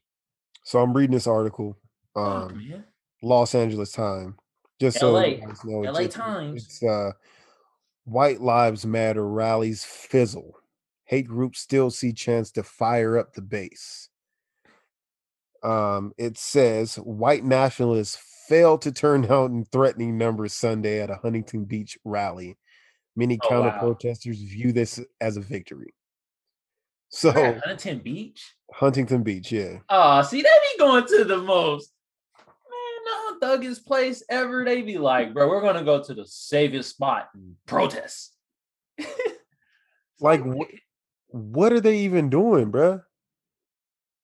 S2: So I'm reading this article, um,
S1: man.
S2: Los Angeles Time. Just so
S1: LA.
S2: know,
S1: LA
S2: it's-
S1: Times.
S2: It's uh, White Lives Matter rallies fizzle. Hate groups still see chance to fire up the base. Um, it says white nationalists failed to turn <laughs> out in threatening numbers Sunday at a Huntington Beach rally. Many
S1: Oh,
S2: counter
S1: wow.
S2: protesters view this as a victory. So
S1: Huntington Beach.
S2: Huntington Beach, yeah.
S1: Oh, see, they be going to the most man, thuggest place ever. They be like, bro, we're gonna go to the safest spot and protest. <laughs>
S2: Like what, what are they even doing, bruh?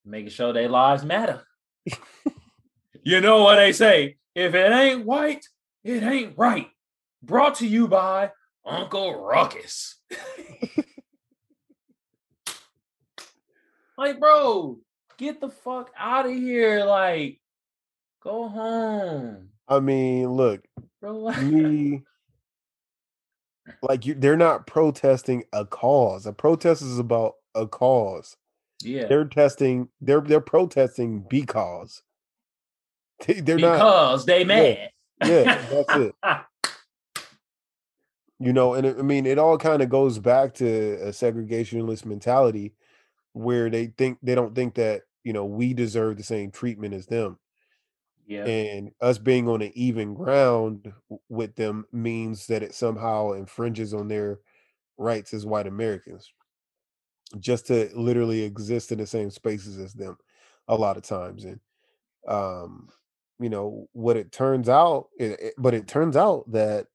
S1: making sure their lives matter. <laughs> you know what they say? If it ain't white, it ain't right. Brought to you by Uncle Ruckus. <laughs> like, bro, get the fuck out of here. Like, go home,
S2: I mean, look,
S1: bro. <laughs>
S2: me like you they're not protesting a cause. A protest is about a cause.
S1: yeah,
S2: They're testing they're they're protesting because they, they're not
S1: because they mad.
S2: yeah, that's it. <laughs> you know and it, i mean it all kind of goes back to a segregationist mentality where they think they don't think that you know we deserve the same treatment as them
S1: yeah,
S2: and us being on an even ground with them means that it somehow infringes on their rights as white americans just to literally exist in the same spaces as them a lot of times and um you know what it turns out it, it- but it turns out that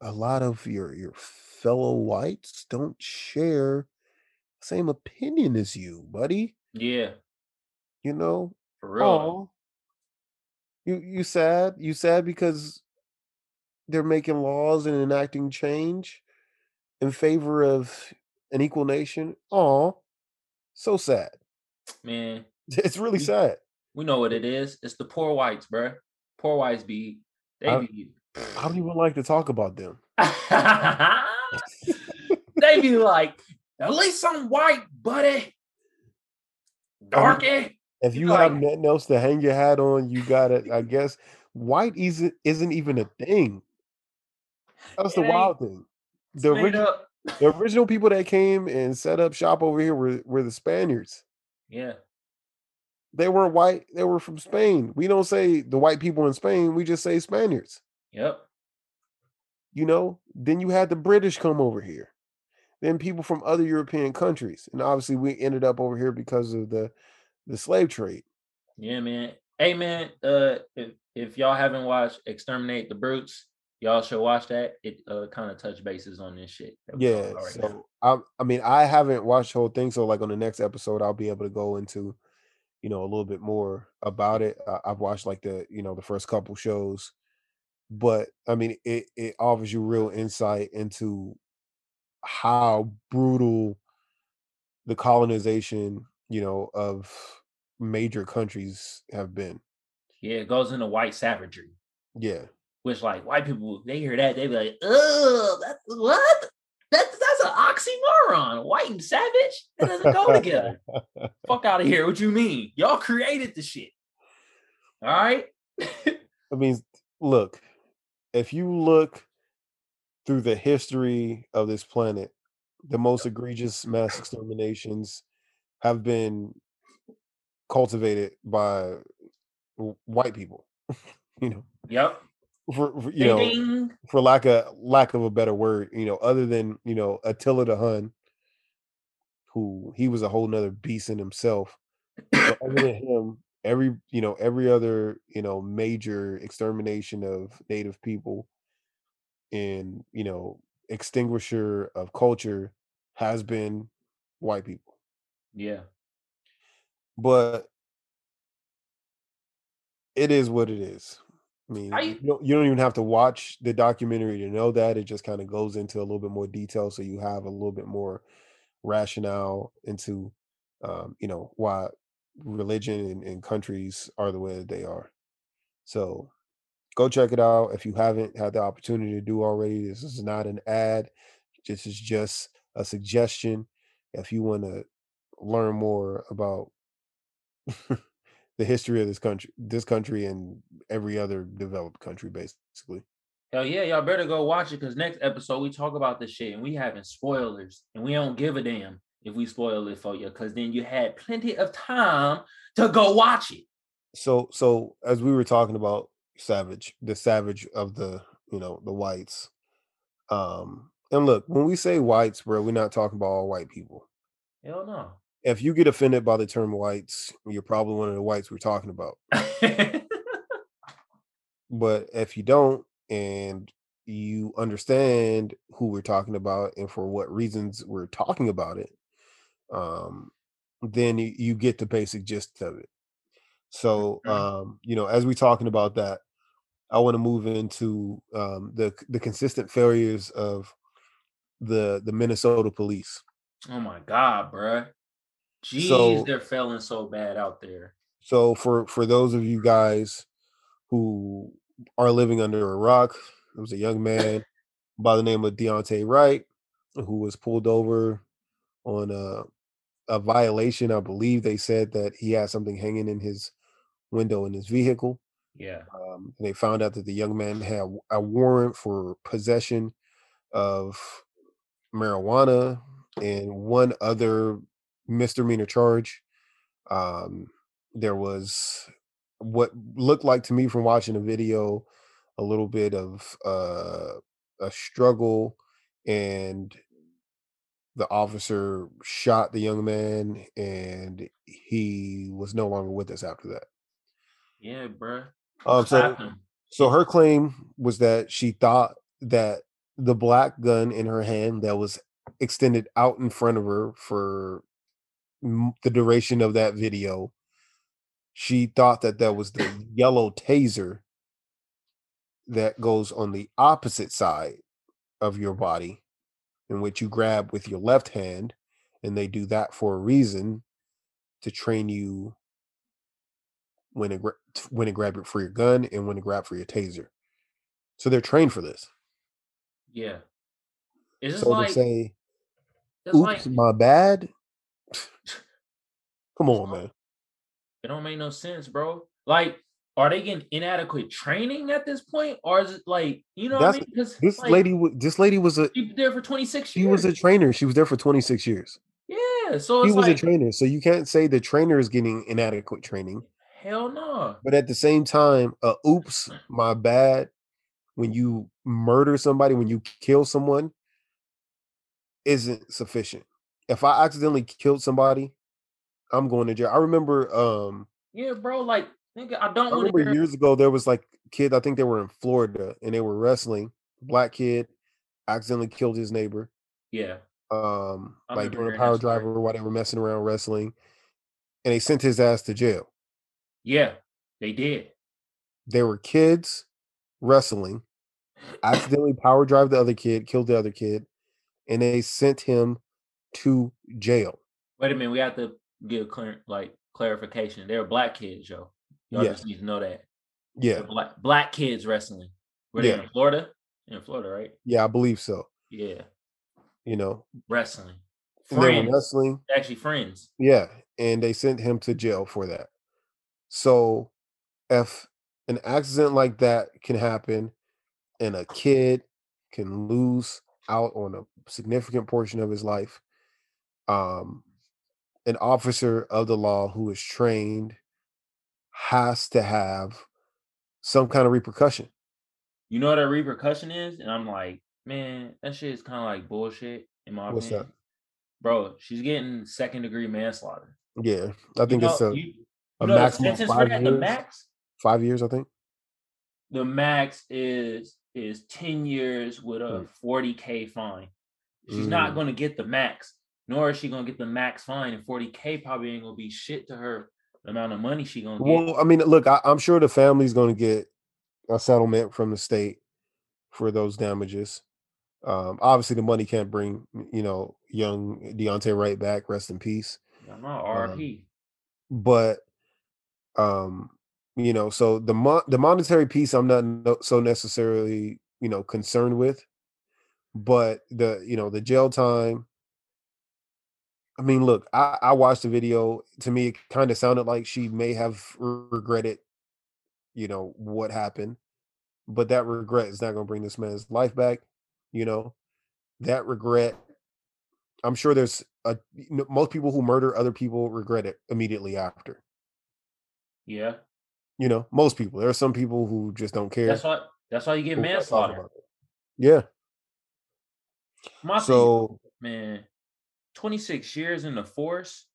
S2: a lot of your your fellow whites don't share the same opinion as you buddy.
S1: Yeah,
S2: you know?
S1: For real.
S2: Oh, you you sad? You sad because they're making laws and enacting change in favor of an equal nation? Oh, so sad.
S1: Man, <laughs>
S2: It's really
S1: We-
S2: sad.
S1: we know what it is. It's the poor whites, bro. Poor whites be they
S2: I-
S1: be
S2: I don't even like to talk about them. <laughs>
S1: they be like, at least I'm white, buddy. <laughs> Darky.
S2: If
S1: You
S2: you
S1: know,
S2: have
S1: like-
S2: nothing else to hang your hat on, you got it. I guess white isn't isn't even a thing. That's the wild thing. The original the original people that came and set up shop over here were were the Spaniards.
S1: Yeah.
S2: They were white. They were from Spain. We don't say the white people in Spain. We just say Spaniards.
S1: Yep.
S2: You know. Then you had the British come over here. Then people from other European countries, and obviously we ended up over here because of the the slave trade.
S1: Yeah, man. Hey, man. Uh, if, if y'all haven't watched "Exterminate the Brutes," y'all should watch that. It uh kind of touch bases on this shit.
S2: Yeah.
S1: talking about now.
S2: So I, I mean, I haven't watched the whole thing. So like on the next episode, I'll be able to go into, you know, a little bit more about it. I, I've watched like the, you know, the first couple shows, but I mean, it it offers you real insight into how brutal the colonization, you know, of major countries have been.
S1: Yeah, it goes into white savagery,
S2: Yeah.
S1: which like white people they hear that they be like, "Oh, that's what? That's that's an oxymoron. White and savage that doesn't go together. <laughs> Fuck out of here. What you mean? Y'all created the shit. All right.
S2: I mean, look, if you look through the history of this planet, the most egregious mass exterminations have been cultivated by white people. <laughs> you know,
S1: Yep.
S2: for, for you
S1: Ding,
S2: know,
S1: ding.
S2: for lack of lack of a better word, you know, other than you know Attila the Hun, who he was a whole nother beast in himself. But other than <coughs> him, every you know every other you know major extermination of native people and you know extinguisher of culture has been white people.
S1: Yeah.
S2: But it is what it is. I mean,
S1: I-
S2: you don't, you don't even have to watch the documentary to know that. It just kind of goes into a little bit more detail, so you have a little bit more rationale into, um, you know, why religion and, and countries are the way that they are. So, go check it out if you haven't had the opportunity to do already. This is not an ad. This is just a suggestion. If you want to learn more about <laughs> the history of this country, this country, and every other developed country, basically.
S1: Hell yeah, y'all better go watch it because next episode we talk about this shit and we having spoilers and we don't give a damn if we spoil it for you because then you had plenty of time to go watch it.
S2: So, so as we were talking about Savage, the Savage of the you know the whites, um, and look, when we say whites, bro, we're not talking about all white people.
S1: Hell no.
S2: If you get offended by the term whites, you're probably one of the whites we're talking about. <laughs> but if you don't, and you understand who we're talking about and for what reasons we're talking about it, um, then you, get the basic gist of it. So,
S1: Mhm.
S2: um, you know, as we're talking about that, I want to move into um, the the consistent failures of the the Minnesota police.
S1: oh my god, bruh. Jeez,
S2: So-
S1: they're failing so bad out there.
S2: So, for for those of you guys who are living under a rock, there was a young man by the name of Daunte Wright who was pulled over on a a violation. I believe they said that he had something hanging in his window in his vehicle.
S1: Yeah.
S2: Um, and they found out that the young man had a warrant for possession of marijuana and one other misdemeanor charge. Um, there was what looked like to me from watching the video a little bit of uh, a struggle, and the officer shot the young man, and he was no longer with us after that.
S1: Yeah, bruh.
S2: Um, so so her claim was that she thought that the black gun in her hand that was extended out in front of her for the duration of that video, she thought that that was the yellow taser that goes on the opposite side of your body, in which you grab with your left hand, and they do that for a reason to train you when to when to grab it for your gun and when to grab for your taser. So they're trained for this.
S1: Yeah. It's just
S2: So
S1: like,
S2: say, "Oops,
S1: like
S2: my bad." <laughs> Come on, man.
S1: it don't make no sense, bro. Like, are they getting inadequate training at this point, or is it like you know what I mean? Because
S2: This
S1: like,
S2: lady, this lady was a
S1: she was there for twenty six
S2: she was a trainer. She was there for 26 years.
S1: yeah, so it's
S2: was
S1: like
S2: a trainer, so you can't say the trainer is getting inadequate training.
S1: hell no.
S2: But at the same time, uh, oops, my bad. When you murder somebody, when you kill someone, isn't sufficient. If I accidentally killed somebody, I'm going to jail. I remember, um,
S1: Yeah, bro. Like, nigga, I don't
S2: I remember years ago there was like kid. I think they were in Florida and they were wrestling. Black kid accidentally killed his neighbor.
S1: Yeah,
S2: Um,
S1: I
S2: like doing a power driver while they were messing around wrestling, and they sent his ass to jail.
S1: yeah, they did.
S2: They were kids wrestling, <laughs> accidentally power drive the other kid, killed the other kid, and they sent him to jail.
S1: Wait a minute, we have to give clear like clarification. They're black kids, yo. Y'all
S2: Yeah.
S1: just need to know that.
S2: Yeah,
S1: They're black black kids wrestling. Were they
S2: Yeah.
S1: in Florida? In Florida, right?
S2: yeah, I believe so.
S1: Yeah,
S2: You know,
S1: wrestling.
S2: and they were
S1: Friends,
S2: wrestling.
S1: actually friends.
S2: Yeah, and they sent him to jail for that. So, if an accident like that can happen, and a kid can lose out on a significant portion of his life, um, an officer of the law who is trained has to have some kind of repercussion.
S1: You know what a repercussion is? And I'm like, man, that shit is kind of like bullshit in my
S2: What's that?
S1: opinion. Bro, she's getting second degree manslaughter.
S2: Yeah, I
S1: You
S2: think it's a,
S1: you,
S2: a
S1: you know
S2: maximum of
S1: sentence for
S2: five
S1: that, the
S2: years.
S1: max?
S2: Five years, I think.
S1: the max is is 10 years with a
S2: Mm.
S1: 40k fine. She's not
S2: Mm.
S1: going to get the max, nor is she going to get the max fine. And 40k probably ain't going to be shit to her. The amount of money she going to get.
S2: Well, I mean, look, I, I'm sure the family's going to get a settlement from the state for those damages. Um, obviously, the money can't bring you know young Daunte Wright back. Rest in peace.
S1: I'm not RP.
S2: But um, You know, so the mo- the monetary piece I'm not no- so necessarily you know concerned with, but the you know the jail time. I mean, look, I, I watched the video. To me, it kind of sounded like she may have regretted, you know, what happened, but that regret is not going to bring this man's life back. You know, that regret. I'm sure there's a most people who murder other people regret it immediately after.
S1: Yeah.
S2: You know, most people. There are some people who just don't care.
S1: That's why that's why you get manslaughter.
S2: Yeah.
S1: My so thing, man, 26 years in the force.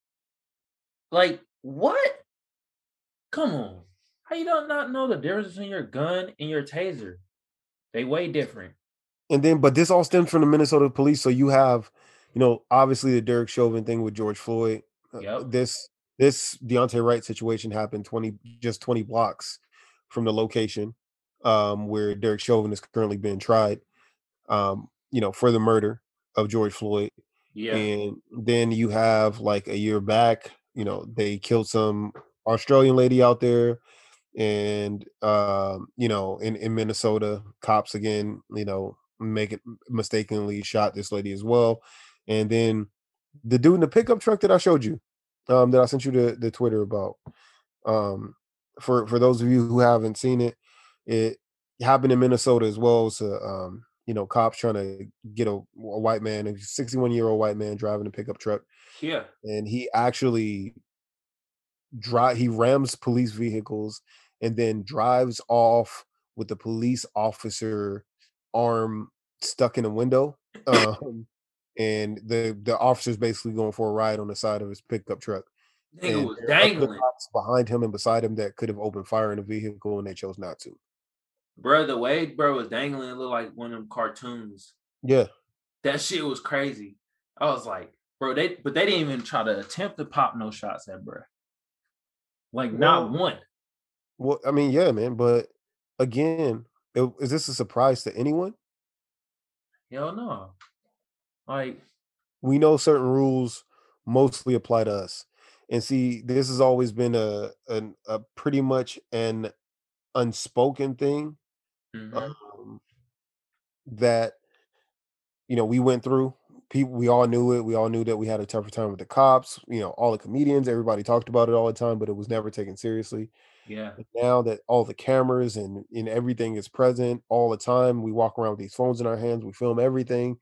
S1: Like, what? Come on. How you don't not know the difference between your gun and your taser? They way different.
S2: And then, but this all stems from the Minnesota police. So you have, you know, obviously the Derek Chauvin thing with George Floyd. Uh. This this Daunte Wright situation happened 20 just 20 blocks from the location um, where Derek Chauvin is currently being tried. Um, you know, for the murder of George Floyd. Yeah. And then you have like a year back, you know, they killed some Australian lady out there and um, you know, in, in Minnesota, cops again, you know, make it mistakenly shot this lady as well. And then the dude in the pickup truck that I showed you, um, that I sent you the, the Twitter about. Um, for for those of you who haven't seen it, it happened in Minnesota as well. So um, you know, cops trying to get a, a white man, a 61 year old white man driving a pickup truck.
S1: Yeah.
S2: And he actually drive he rams police vehicles and then drives off with the police officer arm stuck in a window. <laughs> Um, and the the officer's basically going for a ride on the side of his pickup truck.
S1: Nigga was dangling
S2: behind him and beside him that could have opened fire in the vehicle and they chose not to.
S1: Bro, the way bro was dangling, it looked like one of them cartoons.
S2: Yeah.
S1: That shit was crazy. I was like, bro, they but they didn't even try to attempt to pop no shots at bro. Like well, not one.
S2: Well, I mean, yeah, man, but again, it, is this a surprise to anyone?
S1: Hell no. Like
S2: we know certain rules mostly apply to us. And see, this has always been a, a, a pretty much an unspoken thing mm-hmm. um, that you know we went through. People we all knew it. We all knew that we had a tougher time with the cops. You know all the comedians everybody talked about it all the time but it was never taken seriously.
S1: Yeah.
S2: Now that all the cameras and and everything is present all the time we walk around with these phones in our hands we film everything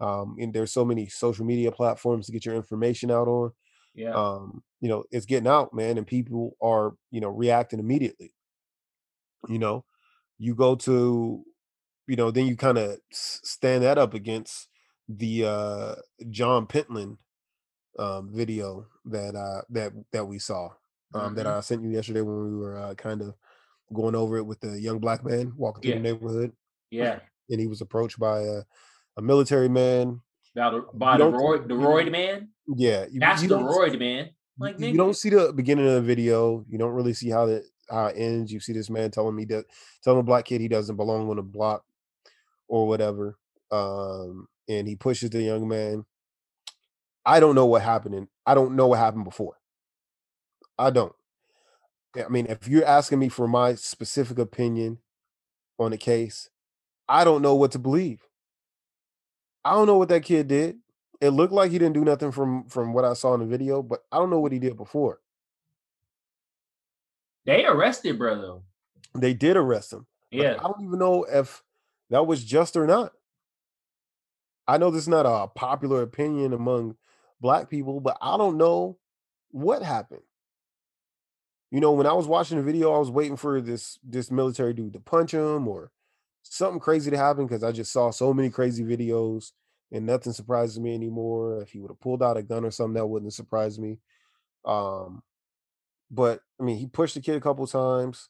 S2: um and there's so many social media platforms to get your information out on
S1: yeah.
S2: um you know it's getting out man and people are you know reacting immediately you know you go to you know then you kind of stand that up against the uh john pentland um video that uh that that we saw um mm-hmm. that i sent you yesterday when we were uh, kind of going over it with the young black man walking through yeah. the neighborhood.
S1: Yeah. <laughs>
S2: And he was approached by a, a military man.
S1: By the, by the roid the roid man?
S2: Yeah
S1: that's you the roid man.
S2: like you, you don't see the beginning of the video. You don't really see how the how it ends. You see this man telling me that telling a black kid he doesn't belong on the block or whatever. Um, and he pushes the young man. I don't know what happened. And I don't know what happened before. I don't. I mean, if you're asking me for my specific opinion on the case, I don't know what to believe. I don't know what that kid did. It looked like he didn't do nothing from from what I saw in the video, but I don't know what he did before.
S1: They arrested brother.
S2: They did arrest him.
S1: Yeah.
S2: I don't even know if that was just or not. I know this is not a popular opinion among black people, but I don't know what happened. You know, when I was watching the video, I was waiting for this this military dude to punch him or something crazy to happen because I just saw so many crazy videos and nothing surprises me anymore. If he would have pulled out a gun or something, that wouldn't surprise me. Um, but I mean, he pushed the kid a couple times,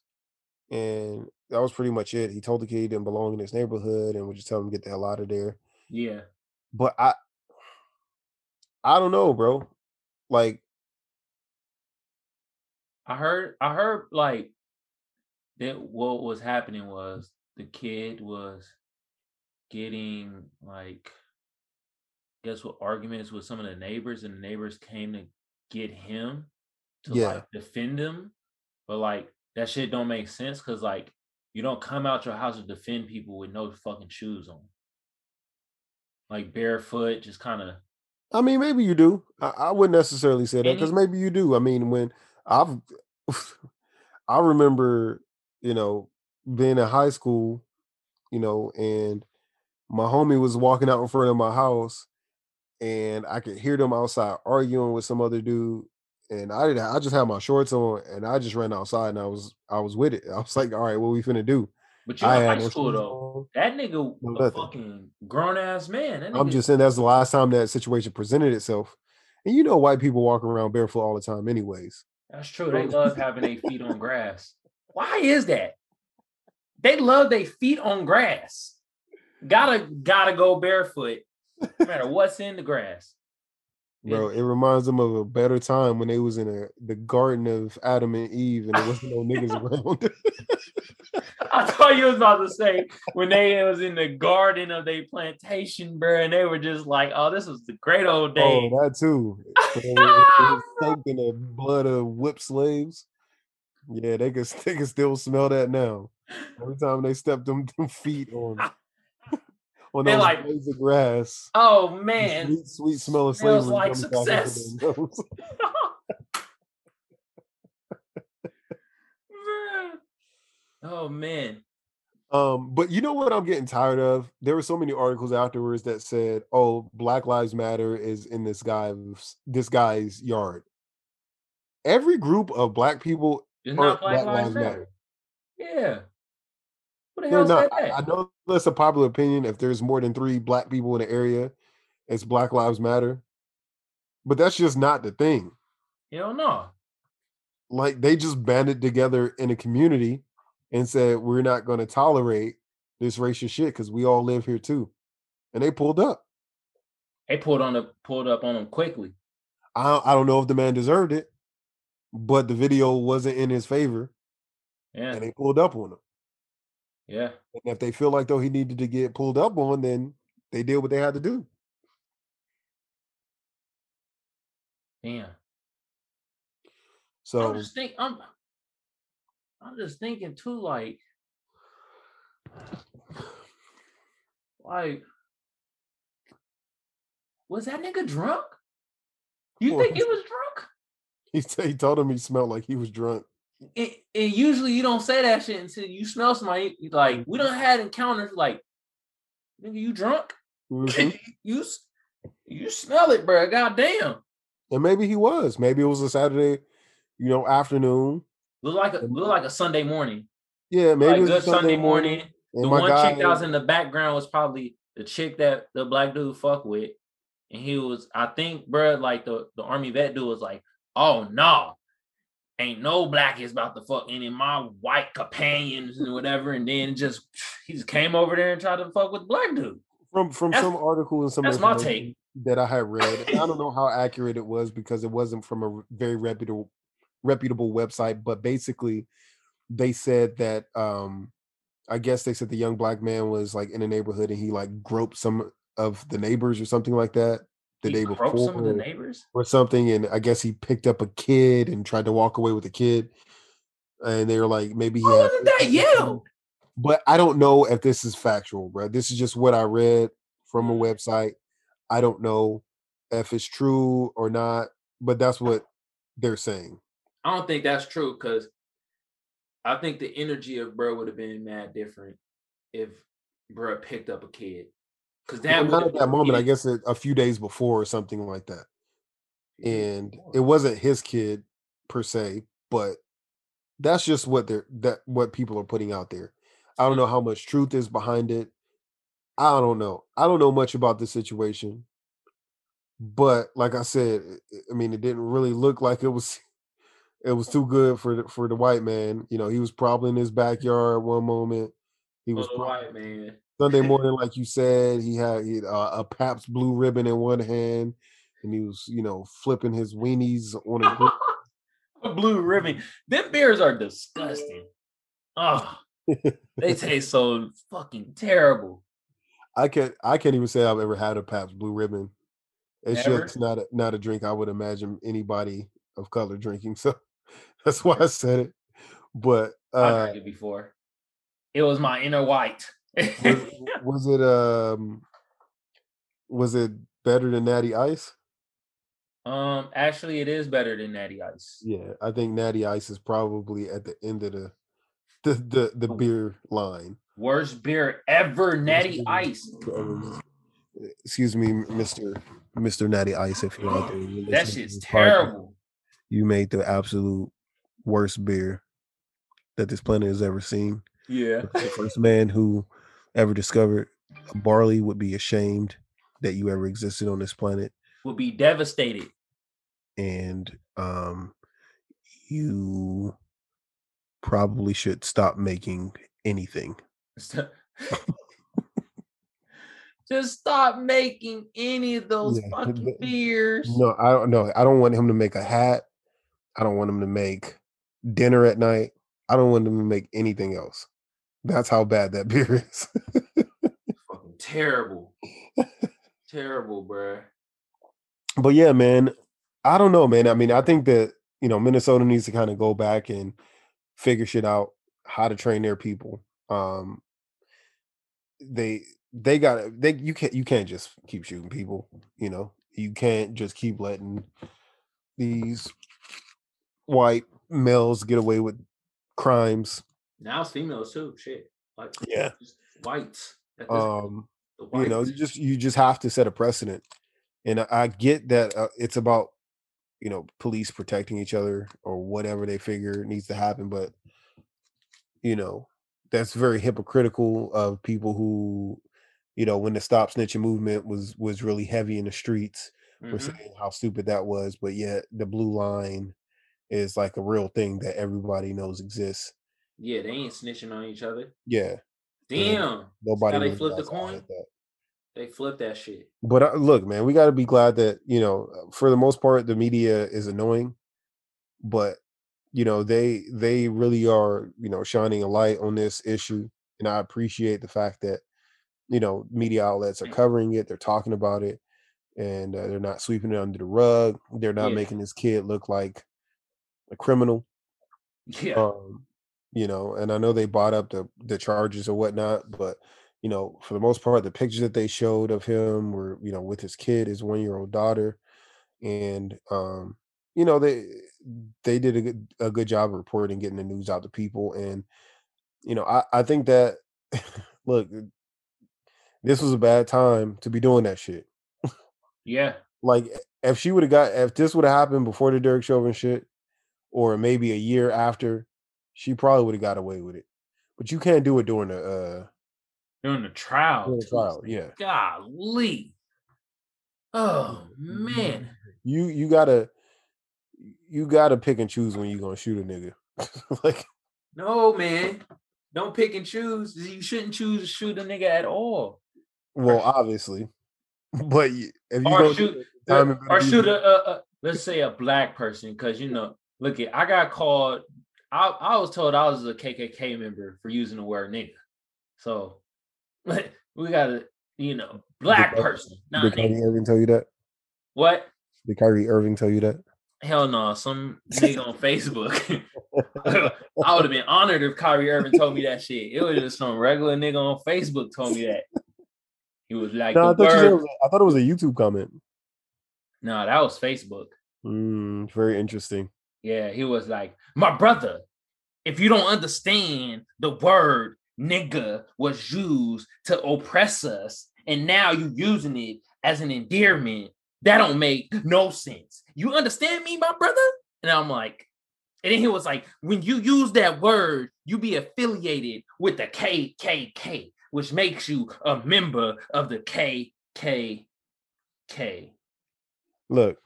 S2: and that was pretty much it. He told the kid he didn't belong in his neighborhood and would just tell him to get the hell out of there.
S1: Yeah.
S2: But I I don't know, bro. Like
S1: I heard I heard like that what was happening was the kid was getting like guess what arguments with some of the neighbors and the neighbors came to get him to yeah. like defend him, but like that shit don't make sense because like you don't come out your house to defend people with no fucking shoes on. Like barefoot, just kind of
S2: I mean, maybe you do. I, I wouldn't necessarily say that because maybe you do. I mean, when I've, <laughs> I remember, you know, being in high school, you know, and my homie was walking out in front of my house, and I could hear them outside arguing with some other dude, and I didn't. I just had my shorts on, and I just ran outside, and I was, I was with it. I was like, all right, what we finna do?
S1: But you're
S2: I
S1: in
S2: had
S1: high
S2: no
S1: school though. That nigga
S2: No
S1: a fucking grown ass man.
S2: I'm just saying that's the last time that situation presented itself. And you know, white people walk around barefoot all the time, anyways.
S1: That's true. They love having their feet on grass. Why is that? They love their feet on grass. Gotta gotta go barefoot, no matter what's in the grass.
S2: Bro, it reminds them of a better time when they was in a, the garden of Adam and Eve and there wasn't no niggas <laughs> around.
S1: I thought you was about to say when they was in the garden of their plantation, bro, and they were just like, "Oh, this was the great old oh, days."
S2: oh, that too. When <laughs> they were- they was soaked in the blood of whipped slaves. Yeah, they could <laughs> they can still smell that now. Every time they step them, them feet on on
S1: They
S2: those
S1: like,
S2: blades of grass.
S1: oh
S2: the
S1: man,
S2: sweet, sweet smell of
S1: smells
S2: slavery.
S1: like
S2: back into
S1: success. <laughs> oh man,
S2: Um, but you know what I'm getting tired of? There were so many articles afterwards that said, "Oh, Black Lives Matter is in this guy's this guy's yard." Every group of black people are
S1: not Black Lives Matter. Yeah. Who the
S2: They're
S1: hell said that?
S2: I, I know that's a popular opinion. If there's more than three black people in the area, it's Black Lives Matter. But that's just not the thing.
S1: Hell no.
S2: Like they just banded together in a community and said, "We're not going to tolerate this racist shit because we all live here too," and they pulled up.
S1: They pulled on the pulled up on him quickly.
S2: I don't- I don't know if the man deserved it, but the video wasn't in his favor,
S1: Yeah.
S2: and they pulled up on him.
S1: Yeah.
S2: And if they feel like though he needed to get pulled up on, then they did what they had to do.
S1: Damn.
S2: So
S1: I'm just think I'm I'm just thinking too, like like was that nigga drunk? You think he
S2: Was-
S1: was drunk?
S2: he, t- he told him he smelled like he was drunk.
S1: And, and usually you don't say that shit until you smell somebody. Like we don't had encounters like, nigga, you drunk?
S2: Mhm.
S1: you you smell it, bro. Goddamn.
S2: and maybe he was. Maybe it was a Saturday, you know, afternoon.
S1: Look like a look like a Sunday morning.
S2: Yeah, maybe
S1: like
S2: it was a
S1: good Sunday morning.
S2: And
S1: the one chick that was in the background was probably the chick that the black dude fuck with. And he was, I think, bro, like the, the army vet dude was like, oh no, ain't no black is about to fuck any of my white companions and whatever. And then just he just came over there and tried to fuck with black dude.
S2: from from
S1: That's-
S2: some article and some
S1: that's my take.
S2: that I had read. I don't know <laughs> how accurate it was because it wasn't from a very reputable reputable website, but basically they said that um I guess they said the young black man was like in a neighborhood and he like groped some of the neighbors or something like that the
S1: He
S2: day before
S1: some of the neighbors.
S2: or something and I guess he picked up a kid and tried to walk away with the kid and they were like maybe he
S1: Why
S2: had
S1: wasn't that you?
S2: but I don't know if this is factual, bro. This is just what I read from a
S1: Mm.
S2: website. I don't know if it's true or not, but that's what they're saying.
S1: I don't think that's true because I think the energy of bro would have been mad different if bro picked up a kid. Because
S2: Well, not at that moment, I guess a, a few days before or something like that. And it wasn't his kid per se, but that's just what they're that what people are putting out there. I don't know how much truth is behind it. I don't know. I don't know much about the situation. But like I said, I- mean, it didn't really look like it was <laughs> it was too good for the, for the white man. You know, he was probably in his <laughs> backyard one moment. He was
S1: the
S2: probably,
S1: white man.
S2: Sunday <laughs> morning, like you said, he had, he had uh, a Pabst blue ribbon in one hand, and he was, you know, flipping his weenies on a. <laughs>
S1: a blue ribbon. Them beers are disgusting. Oh, they <laughs> taste so fucking terrible.
S2: I can't, I can't even say I've ever had a Pabst blue ribbon. It's
S1: Never?
S2: just not a, not a drink I would imagine anybody of color drinking. So that's why I said it. but
S1: I
S2: uh
S1: drank it before. It was my inner white.
S2: Was, <laughs> was it um was it better than Natty Ice?
S1: um, actually, it is better than Natty Ice.
S2: Yeah, I think Natty Ice is probably at the end of the the the, the
S1: Oh.
S2: beer line.
S1: Worst beer ever, Natty Ice. <laughs>
S2: Um, Excuse me, Mister Mister Natty Ice, if you're out there. you're
S1: That shit's terrible.
S2: You made the absolute worst beer that this planet has ever seen.
S1: Yeah.
S2: the first man who ever discovered barley would be ashamed that you ever existed on this planet?
S1: Would be devastated.
S2: and um you probably should stop making anything.
S1: Just stop making any of those
S2: Yeah,
S1: fucking beers.
S2: no i don't know i don't want him to make a hat. I don't want him to make dinner at night. I don't want him to make anything else that's how bad that <laughs> beer is
S1: Fucking terrible. terrible, bruh.
S2: but yeah, man, I don't know, man. I mean, I think that you know Minnesota needs to kind of go back and figure shit out how to train their people. Um, they they got they you can't you can't just keep shooting people. You know, you can't just keep letting these white males get away with crimes.
S1: Now it's females too. Shit. Like
S2: Yeah.
S1: whites. at this point,
S2: Um,
S1: the
S2: you know you just you just have to set a precedent and i, get that uh, it's about you know police protecting each other or whatever they figure needs to happen but you know that's very hypocritical of people who you know when the stop snitching movement was was really heavy in the streets were
S1: Mhm.
S2: saying how stupid that was but yet the blue line is like a real thing that everybody knows exists
S1: Yeah, they ain't snitching on each other.
S2: yeah
S1: Damn.
S2: Nobody
S1: they
S2: really
S1: flip the coin? They flipped that shit.
S2: But uh, look, man, we got to be glad that you know, uh, for the most part, the media is annoying, but you know, they they really are you know shining a light on this issue, and I appreciate the fact that you know media outlets are covering it, they're talking about it, and uh, they're not sweeping it under the rug. They're not
S1: Yeah.
S2: making this kid look like a criminal.
S1: Yeah.
S2: Um, you know, and I know they bought up the the charges or whatnot, but you know, for the most part, the pictures that they showed of him were, you know, with his kid, his one year old daughter, and um, you know, they they did a good a good job of reporting, getting the news out to people, and you know, I I think that <laughs> look, this was a bad time to be doing that shit.
S1: yeah.
S2: Like, if she would have got, if this would have happened before the Derek Chauvin shit, or maybe a year after, she probably would have got away with it. But you can't do it during the uh
S1: During the trial.
S2: during the trial. Yeah,
S1: Golly. Oh
S2: Mm-hmm.
S1: man.
S2: you you gotta you gotta pick and choose when you're gonna shoot a nigga. <laughs> like,
S1: No, man. Don't pick and choose. You shouldn't choose to shoot a nigga at all.
S2: well, obviously, <laughs> but if you
S1: Or shoot-
S2: it, the time it
S1: or shoot a, a, a let's say a black person because you know look at i got called I, I was told i was a kkk member for using the word nigga so <laughs> we got a you know black
S2: Did-
S1: person not
S2: Did. Kyrie Irving tell you that?
S1: what
S2: Did Kyrie Irving tell you that?
S1: hell no some nigga on facebook <laughs> <laughs> i would have been honored if Kyrie Irving told me that shit it was just some regular nigga on facebook told me that he was like
S2: No, I thought, it was a- I thought it was a YouTube comment.
S1: no that was facebook
S2: Mm, very interesting.
S1: Yeah, he was like, My brother, if you don't understand the word nigga was used to oppress us, and now you using it as an endearment, that don't make no sense. You understand me, my brother? And I'm like, and then he was like, when you use that word, you be affiliated with the KKK, which makes you a member of the KKK.
S2: Look,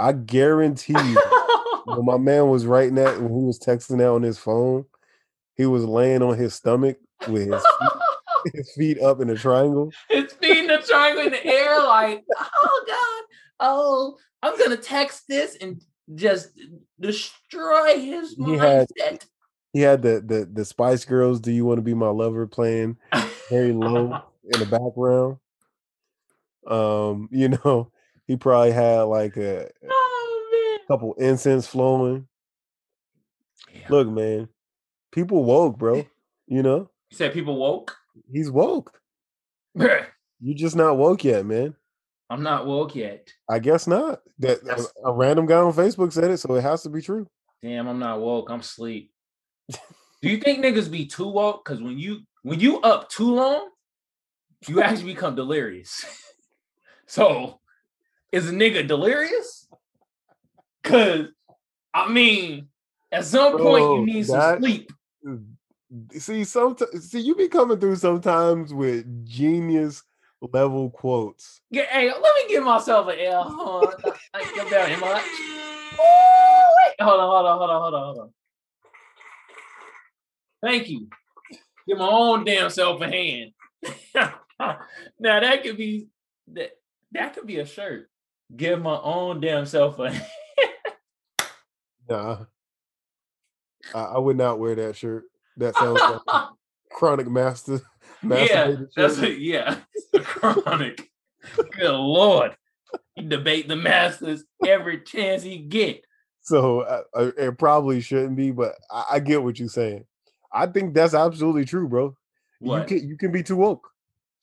S2: I guarantee you, <laughs> when my man was writing that, when he was texting that on his phone, he was laying on his stomach with his feet, <laughs> his feet up in a triangle.
S1: it's beating a triangle in the air, like, <laughs> oh God, oh, I'm gonna text this and just destroy his
S2: He had- He had the the the Spice Girls "Do You Want to Be My Lover" playing very low in the background. Um, you know, he probably had like a couple incense flowing.
S1: man.
S2: Look, man, People woke, bro. You know,
S1: You said people woke.
S2: he's woke. You just not woke yet, man.
S1: I'm not woke yet.
S2: I guess not. That a,
S1: That's-
S2: a random guy on Facebook said it, so it has to be true.
S1: Damn, I'm not woke. I'm asleep. Do you think niggas be too woke? Because when you when you up too long, you actually become delirious. <laughs> so is a nigga delirious? Cause I mean, at some point you need some sleep.
S2: See, sometimes see you be coming through sometimes with genius level quotes.
S1: Yeah, hey, let me give myself an L. Hold on. I ain't come down here much. Hold on, hold on, hold on, hold on, hold on. Thank you. Give my own damn self a hand. <laughs> now that could be that that could be a shirt. Give my own damn self a hand.
S2: Nah, I, I would not wear that shirt. That sounds like a <laughs> chronic master. <laughs>
S1: yeah, that's
S2: shirt.
S1: Yeah, <laughs> chronic. Good lord, he debate the masters every chance he get.
S2: So uh, uh, it probably shouldn't be, but I, I get what you're saying. I think that's absolutely true, bro.
S1: What?
S2: You can you can be too woke.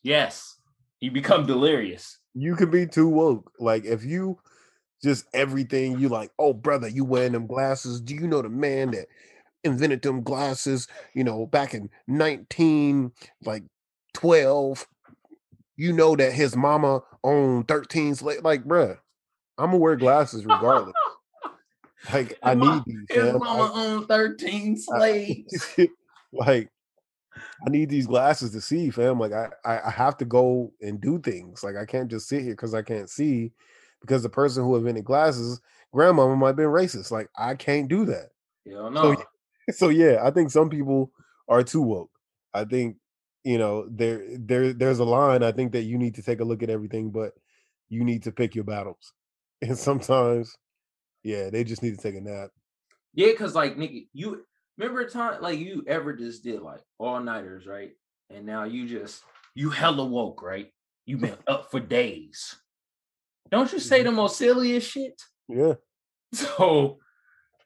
S1: Yes, you become delirious.
S2: You can be too woke. Like if you just everything you like, oh brother, you wearing them glasses. Do you know the man that invented them glasses, you know, back in 19 like 12? You know that his mama owned 13 slaves. Like, bruh, I'm gonna wear glasses regardless. <laughs> like I need these.
S1: His
S2: fam.
S1: mama owned 13 <laughs> slaves.
S2: I- <laughs> like I need these glasses to see, fam. Like I, I, I have to go and do things. Like I can't just sit here because I can't see, because the person who invented glasses, grandmama might have been racist. Like I can't do that.
S1: Hell
S2: So,
S1: no. <laughs>
S2: So yeah, I think some people are too woke. I think you know there there there's a line. I think that you need to take a look at everything, but you need to pick your battles. <laughs> And sometimes, yeah, they just need to take a nap.
S1: Yeah, because like nigga, you remember a time like you ever just did like all nighters, right? And now you just you hella woke, right? You've been up for days. Don't you say the mm-hmm. most silliest shit?
S2: Yeah, <laughs>
S1: So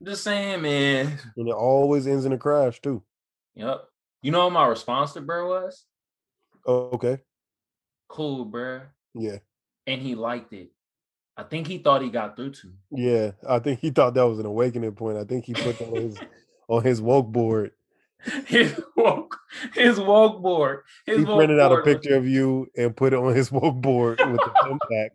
S1: just saying, man.
S2: and it always ends in a crash too.
S1: Yep. You know what my response to bro was?
S2: Oh, okay.
S1: Cool, bro.
S2: Yeah.
S1: And he liked it. I think he thought he got through to me.
S2: Yeah, I think he thought that was an awakening point. I think he put that on his <laughs> on his woke board.
S1: His woke, his woke board. His
S2: He printed out a picture of you and put it on his woke board with a <laughs> thumbtack.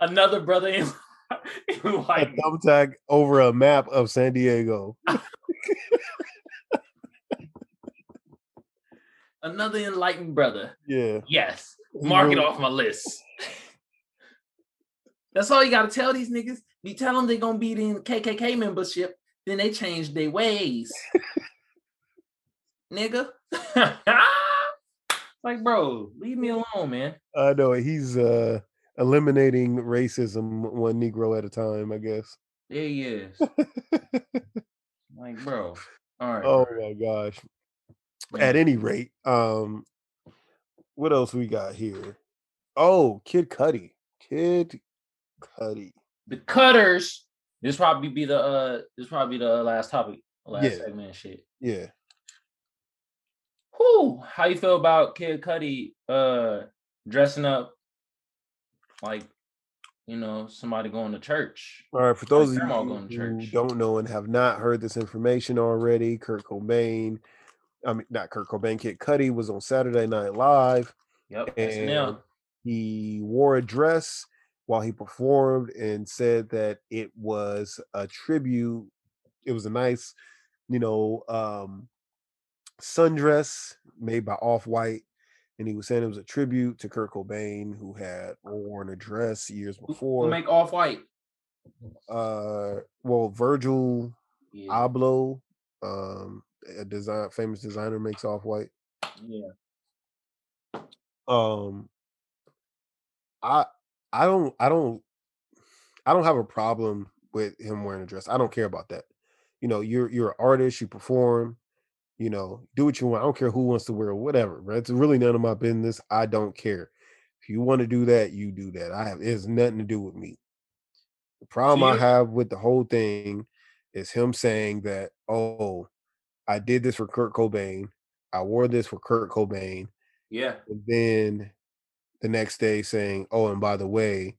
S1: Another brother in, in <laughs>
S2: A thumbtack over a map of San Diego. <laughs>
S1: another enlightened brother.
S2: Yeah.
S1: Yes, mark it off my list. That's all you got to tell these niggas. You tell them they're gonna be in KKK membership, then they change their ways, nigga. <laughs> like, bro, leave me alone, man.
S2: I know he's uh eliminating racism one Negro at a time, I guess.
S1: Yeah, he is. <laughs> like, bro. All right.
S2: Oh
S1: bro.
S2: my gosh.
S1: Man.
S2: At any rate, um, what else we got here? Oh, Kid Cudi. Kid Cudi.
S1: the cutters. This probably be the uh this probably be the last topic, last
S2: Yeah.
S1: segment shit.
S2: Yeah.
S1: How you feel about Kid Cudi uh dressing up like you know somebody going to church?
S2: All right, for those of you
S1: grandma going to
S2: who don't know and have not heard this information already, Kurt Cobain, I mean not Kurt Cobain, Kid Cudi was on Saturday Night Live
S1: Yep,
S2: and he wore a dress while he performed and said that it was a tribute. It was a nice, you know, um sundress made by Off White. And he was saying it was a tribute to Kurt Cobain, who had worn a dress years before.
S1: Who make off white?
S2: uh well Virgil
S1: Yeah,
S2: Abloh, um a design famous designer makes off white.
S1: yeah.
S2: Um I I don't I don't I don't have a problem with him wearing a dress. I don't care about that. You know, you're you're an artist, you perform, you know, do what you want. I don't care who wants to wear it, whatever, right? It's really none of my business. I don't care. If you want to do that, you do that. I have it has nothing to do with me. The problem I have with the whole thing is him saying that, oh, I did this for Kurt Cobain. I wore this for Kurt Cobain.
S1: Yeah.
S2: And then the next day saying, "Oh, and by the way,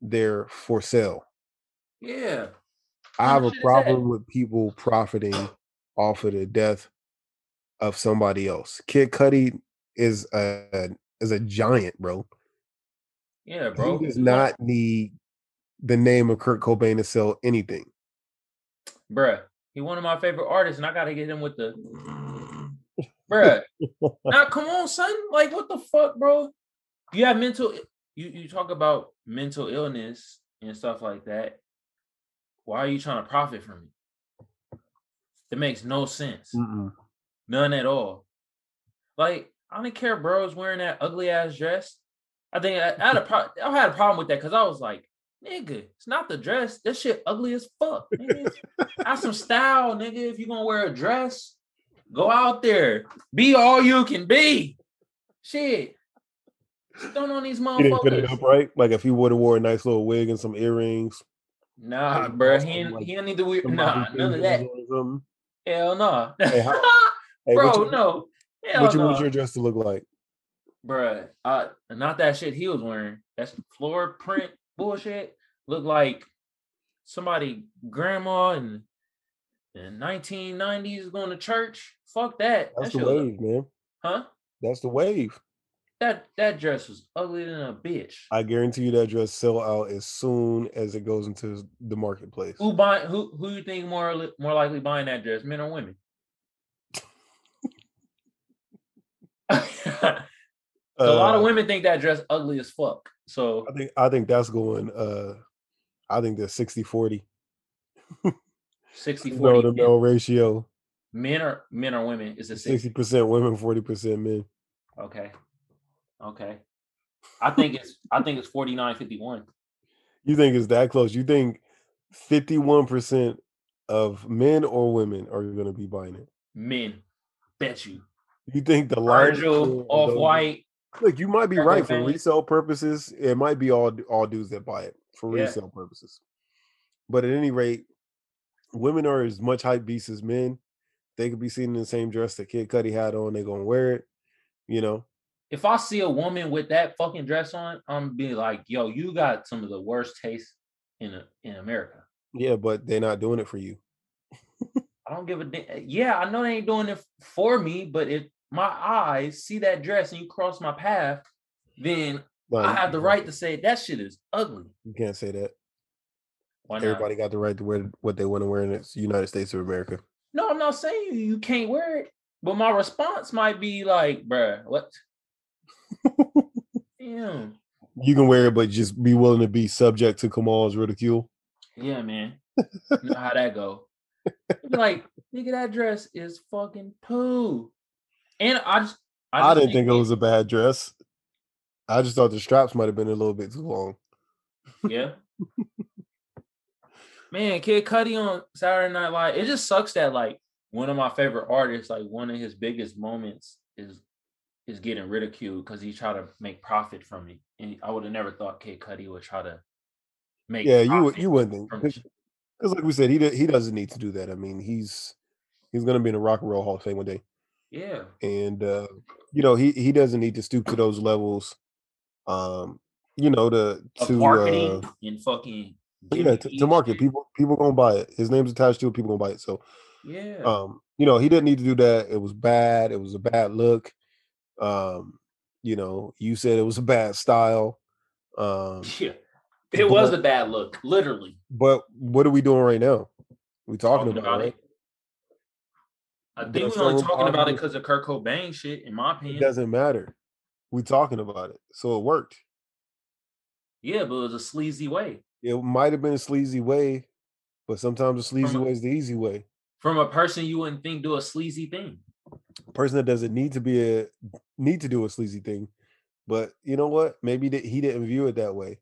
S2: they're for sale."
S1: Yeah.
S2: I have a
S1: shit is that?
S2: problem with people profiting off of the death of somebody else. Kid Cudi is a is a giant, bro.
S1: Yeah, bro.
S2: He does not need the name of Kurt Cobain to sell anything.
S1: bruh. He one of my favorite artists, and I gotta get him with the <laughs> bruh. now come on, son. Like, what the fuck, bro? You have mental you you talk about mental illness and stuff like that. Why are you trying to profit from it? It makes no sense.
S2: Mm-mm.
S1: None at all. Like, I don't care, bro. Is wearing that ugly ass dress. I think I, I had a <laughs> pro- I had a problem with that because I was like, nigga, it's not the dress. This shit ugly as fuck. Nigga. Have some style, nigga. If you're gonna wear a dress, go out there. Be all you can be. Shit. Don't on these
S2: He didn't fit it up right. Like if he would have wore a nice little wig and some earrings.
S1: Nah, bro. He
S2: like,
S1: he don't need to wear nah, none of that. Hell no.
S2: Hey, how- <laughs> <laughs> Hey,
S1: bro,
S2: what you,
S1: no. Hell
S2: what you
S1: no.
S2: want your dress to look like?
S1: Bruh, uh, not that shit he was wearing. That's floor print bullshit. Look like somebody grandma in the 1990s going to church. Fuck that.
S2: That's
S1: that
S2: the wave, man.
S1: huh?
S2: That's the wave.
S1: That that dress was ugly than a bitch.
S2: I guarantee you that dress sell out as soon as it goes into the marketplace.
S1: Who buy who who you think more more likely buying that dress, men or women? A lot of
S2: Uh,
S1: women think that dress ugly as fuck. So
S2: I think I think that's going uh I think that's 60 40.
S1: 60 <laughs>
S2: No,
S1: 40
S2: the
S1: men,
S2: male ratio.
S1: men or men or women is a 60
S2: 60% women, 40% men.
S1: Okay. Okay. I think it's I think it's 49 51.
S2: You think it's that close? You think 51% of men or women are going to be buying it?
S1: Men. Bet you.
S2: You think the
S1: Virgil, off white?
S2: Look, you might be right for resale purposes. It might be all all dudes that buy it for
S1: Yeah.
S2: resale purposes. But at any rate, women are as much hype beasts as men. They could be seen in the same dress that Kid Cudi had on. They're gonna wear it. You know,
S1: If I see a woman with that fucking dress on, I'm be like, yo, you got some of the worst taste in in America.
S2: yeah, but they're not doing it for you.
S1: I don't give a damn. Eh, yeah, I know they ain't doing it for me, but if my eyes see that dress and you cross my path, then I have the right to say that shit is ugly.
S2: You can't say that.
S1: Why not?
S2: Everybody got the right to wear what they want to wear in the United States of America.
S1: No, I'm not saying you, you can't wear it, but my response might be like, bruh, what? <laughs> Damn.
S2: You can wear it, but just be willing to be subject to Kamal's ridicule.
S1: Yeah, man. You <laughs> know how that go. Like, nigga, that dress is fucking poo. And I just
S2: I,
S1: just
S2: didn't think it was a bad dress. I just thought the straps might have been a little bit too long.
S1: Yeah. <laughs> Man, Kid Cudi on Saturday Night Live. It just sucks that like one of my favorite artists, like one of his biggest moments is is getting ridiculed because he tried to make profit from it. And I would have never thought Kid Cudi would try to make
S2: Yeah, you you wouldn't because like we said, he he doesn't need to do that. I mean, he's he's gonna be in the Rock and Roll Hall of Fame one day,
S1: Yeah.
S2: and uh, you know he he doesn't need to stoop to those levels. Um, you know to
S1: Of
S2: to
S1: marketing
S2: uh,
S1: and fucking
S2: yeah to, to market people people gonna buy it. His name's attached to it. People gonna buy it. So
S1: Yeah.
S2: um, you know he didn't need to do that. It was bad. It was a bad look. Um, you know, you said it was a bad style. <laughs> Um,
S1: yeah. It was a bad look, literally.
S2: but what are we doing right now? We talking,
S1: Talking
S2: about,
S1: about
S2: it.
S1: I think we're only talking about it because of Kurt Cobain shit, in my opinion.
S2: It doesn't matter. We're talking about it, so it worked.
S1: Yeah, but it was a sleazy way.
S2: It might have been a sleazy way, but sometimes a sleazy
S1: a-
S2: way is the easy way.
S1: From a person you wouldn't think do a sleazy thing.
S2: person that doesn't need to be a need to do a sleazy thing, but you know what? Maybe he didn't view it that way.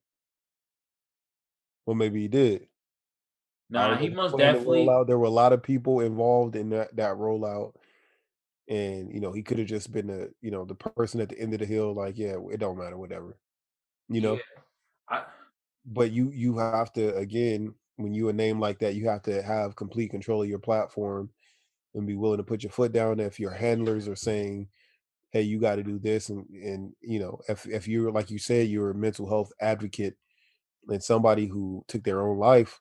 S2: Well, maybe he did. I
S1: Nah, he most
S2: the
S1: definitely.
S2: rollout, there were a lot of people involved in that that rollout, and you know he could have just been the you know the person at the end of the hill, like yeah, it don't matter, whatever, you know.
S1: Yeah. I,
S2: But you you have to again when you a name like that, you have to have complete control of your platform, and be willing to put your foot down if your handlers are saying hey you got to do this and and you know if if you're like you said you're a mental health advocate and somebody who took their own life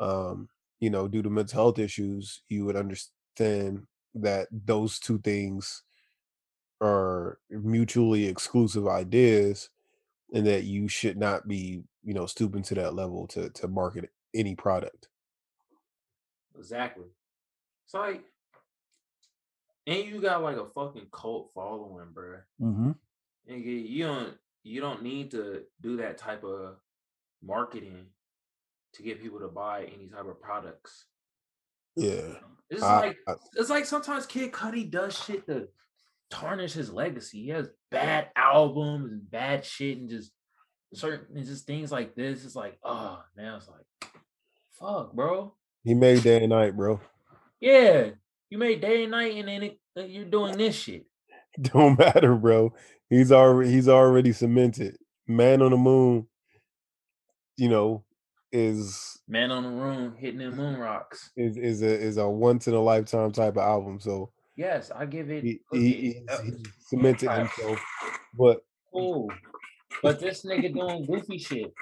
S2: um you know due to mental health issues you would understand that those two things are mutually exclusive ideas and that you should not be you know stooping to that level to to market any product
S1: Exactly. It's like, and you got like a fucking cult following, bro.
S2: mm-hmm.
S1: Nigga, you don't you don't need to do that type of marketing to get people to buy any type of products.
S2: yeah
S1: It's
S2: I-
S1: like
S2: I-
S1: it's like sometimes Kid Cudi does shit to tarnish his legacy. He has bad albums and bad shit and just certain and just things like this. It's like, oh man, it's like, fuck, bro.
S2: he made day and night bro
S1: Yeah, you made day and night, and then it, uh, you're doing this shit. <laughs>
S2: don't matter bro he's already he's already cemented man on the moon you know is
S1: Man on the room hitting them moon rocks.
S2: is is a is a once in a lifetime type of album so
S1: Yes, I give it.
S2: he,
S1: look,
S2: he,
S1: uh,
S2: he's cemented himself but
S1: cool. But this nigga doing goofy shit.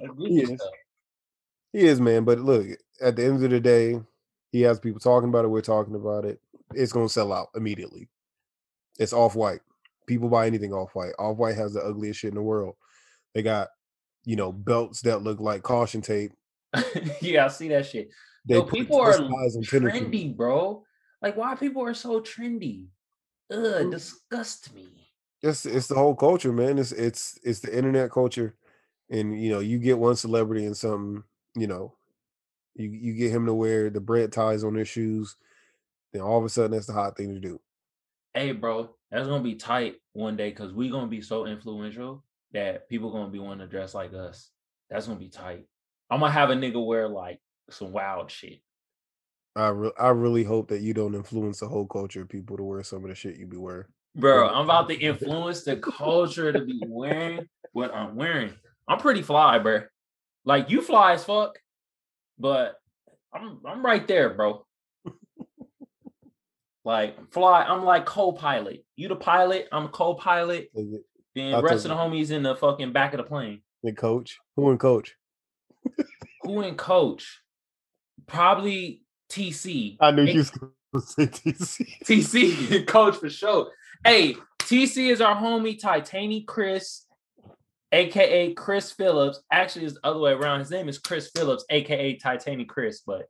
S1: Like goofy
S2: Yes.
S1: stuff.
S2: He is, man. But look, at the end of the day, he has people talking about it. We're talking about it. It's gonna sell out immediately. It's off white. People buy anything off white. Off white has the ugliest shit in the world. They got, you know, belts that look like caution tape. <laughs>
S1: yeah, I see that shit. Yo, people are
S2: twist ties on tennis shoes.
S1: trendy, bro. Like, why people are so trendy? Ugh, disgust me.
S2: It's it's the whole culture, man. It's it's it's the internet culture, and you know, you get one celebrity and something, you know, you you get him to wear the bread ties on their shoes, then all of a sudden that's the hot thing to do.
S1: Hey, bro, that's gonna be tight one day because we gonna be so influential that people gonna be wanting to dress like us. That's gonna be tight. I'm gonna have a nigga wear like some wild shit.
S2: I re- I really hope that you don't influence the whole culture of people to wear some of the shit you be wearing.
S1: Bro, I'm about to <laughs> influence the culture to be wearing what I'm wearing. I'm pretty fly, bro. Like you fly as fuck, but I'm I'm right there, bro. Like fly, I'm like co-pilot. You the pilot, I'm co-pilot. Then
S2: I'll
S1: rest of the homies in the fucking back of the plane.
S2: the coach? Who in coach?
S1: Who in coach? Probably TC.
S2: I knew
S1: Hey,
S2: you was going to say TC.
S1: TC <laughs> coach for sure. Hey, TC is our homie Titani Chris, aka Chris Phillips. Actually, it's the other way around. His name is Chris Phillips, aka Titani Chris, but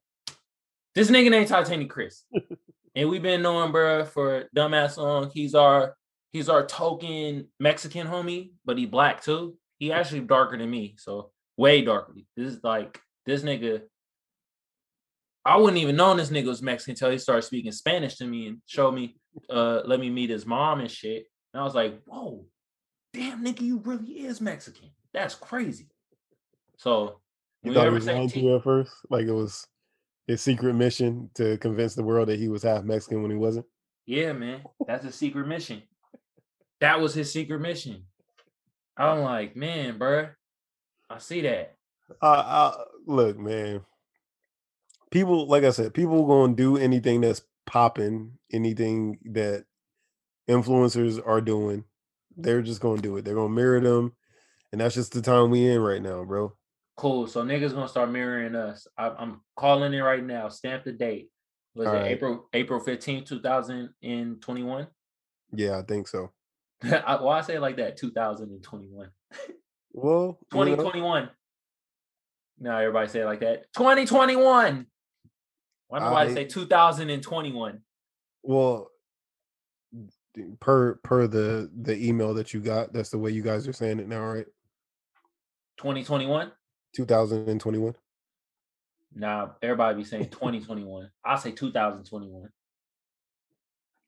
S1: this nigga named Titani Chris. <laughs> and we've been knowing bro for dumbass long. He's our he's our token Mexican homie, but he black too. He actually darker than me, so way darker. This is like this nigga. I wouldn't even known this nigga was Mexican until he started speaking Spanish to me and showed me, uh, let me meet his mom and shit. And I was like, whoa, damn nigga, you really is Mexican. That's crazy. So
S2: You thought
S1: ever
S2: was
S1: say
S2: lying
S1: T-
S2: to you at first? Like it was his secret mission to convince the world that he was half Mexican when he wasn't?
S1: Yeah, man. That's a secret mission. That was his secret mission. I'm like, man, bruh, I see that.
S2: Uh, uh, look, man. People, like I said, people gonna do anything that's popping, anything that influencers are doing. They're just gonna do it. They're gonna mirror them, and that's just the time we in right now, bro.
S1: Cool. So niggas gonna start mirroring us. I, I'm calling it right now. Stamp the date. Was it
S2: Alright.
S1: April April 15, 2021?
S2: Yeah, I think so. <laughs>
S1: I, why I say it like that? 2021.
S2: Well, <laughs> you know,
S1: 2021. No, everybody say it like that. 2021. Why nobody
S2: I-
S1: say 2021?
S2: well, per per the the email that you got, that's the way you guys are saying it now, right?
S1: 2021?
S2: 2021.
S1: Nah, everybody be saying 2021. I'll say 2021.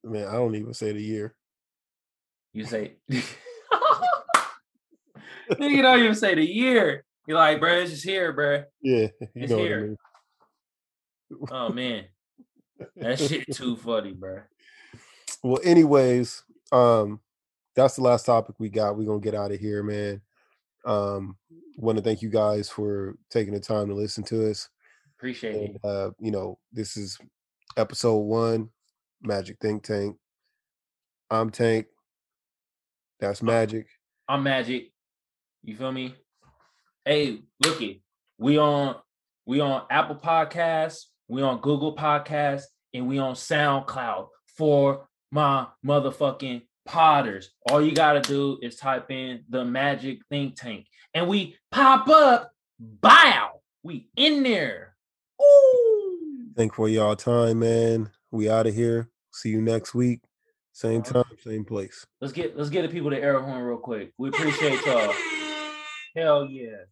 S2: Man, I don't even say the year.
S1: You say <laughs> you don't even say the year. You're like, bro, it's just here, bro.
S2: Yeah, you
S1: It's
S2: know what I
S1: here.
S2: mean.
S1: Oh man. That <laughs> shit too funny, bro.
S2: Well, anyways, um, that's the last topic we got. We're gonna get out of here, man. Um, want to thank you guys for taking the time to listen to us.
S1: Appreciate it.
S2: Uh, you know, this is episode one, Magic Think Tank. I'm Tank. That's uh, Magic.
S1: I'm Magic. You feel me? Hey, looky, we on we on Apple Podcasts, we on Google Podcasts, and we on SoundCloud for my motherfucking potters. All you gotta do is type in the Magic Think Tank, and we pop up. Bow, we in there. Ooh.
S2: Thank for y'all time, man. We out of here. See you next week. Same time, same place.
S1: Let's get let's get the people to air horn real quick. We appreciate y'all. <laughs> Hell yeah.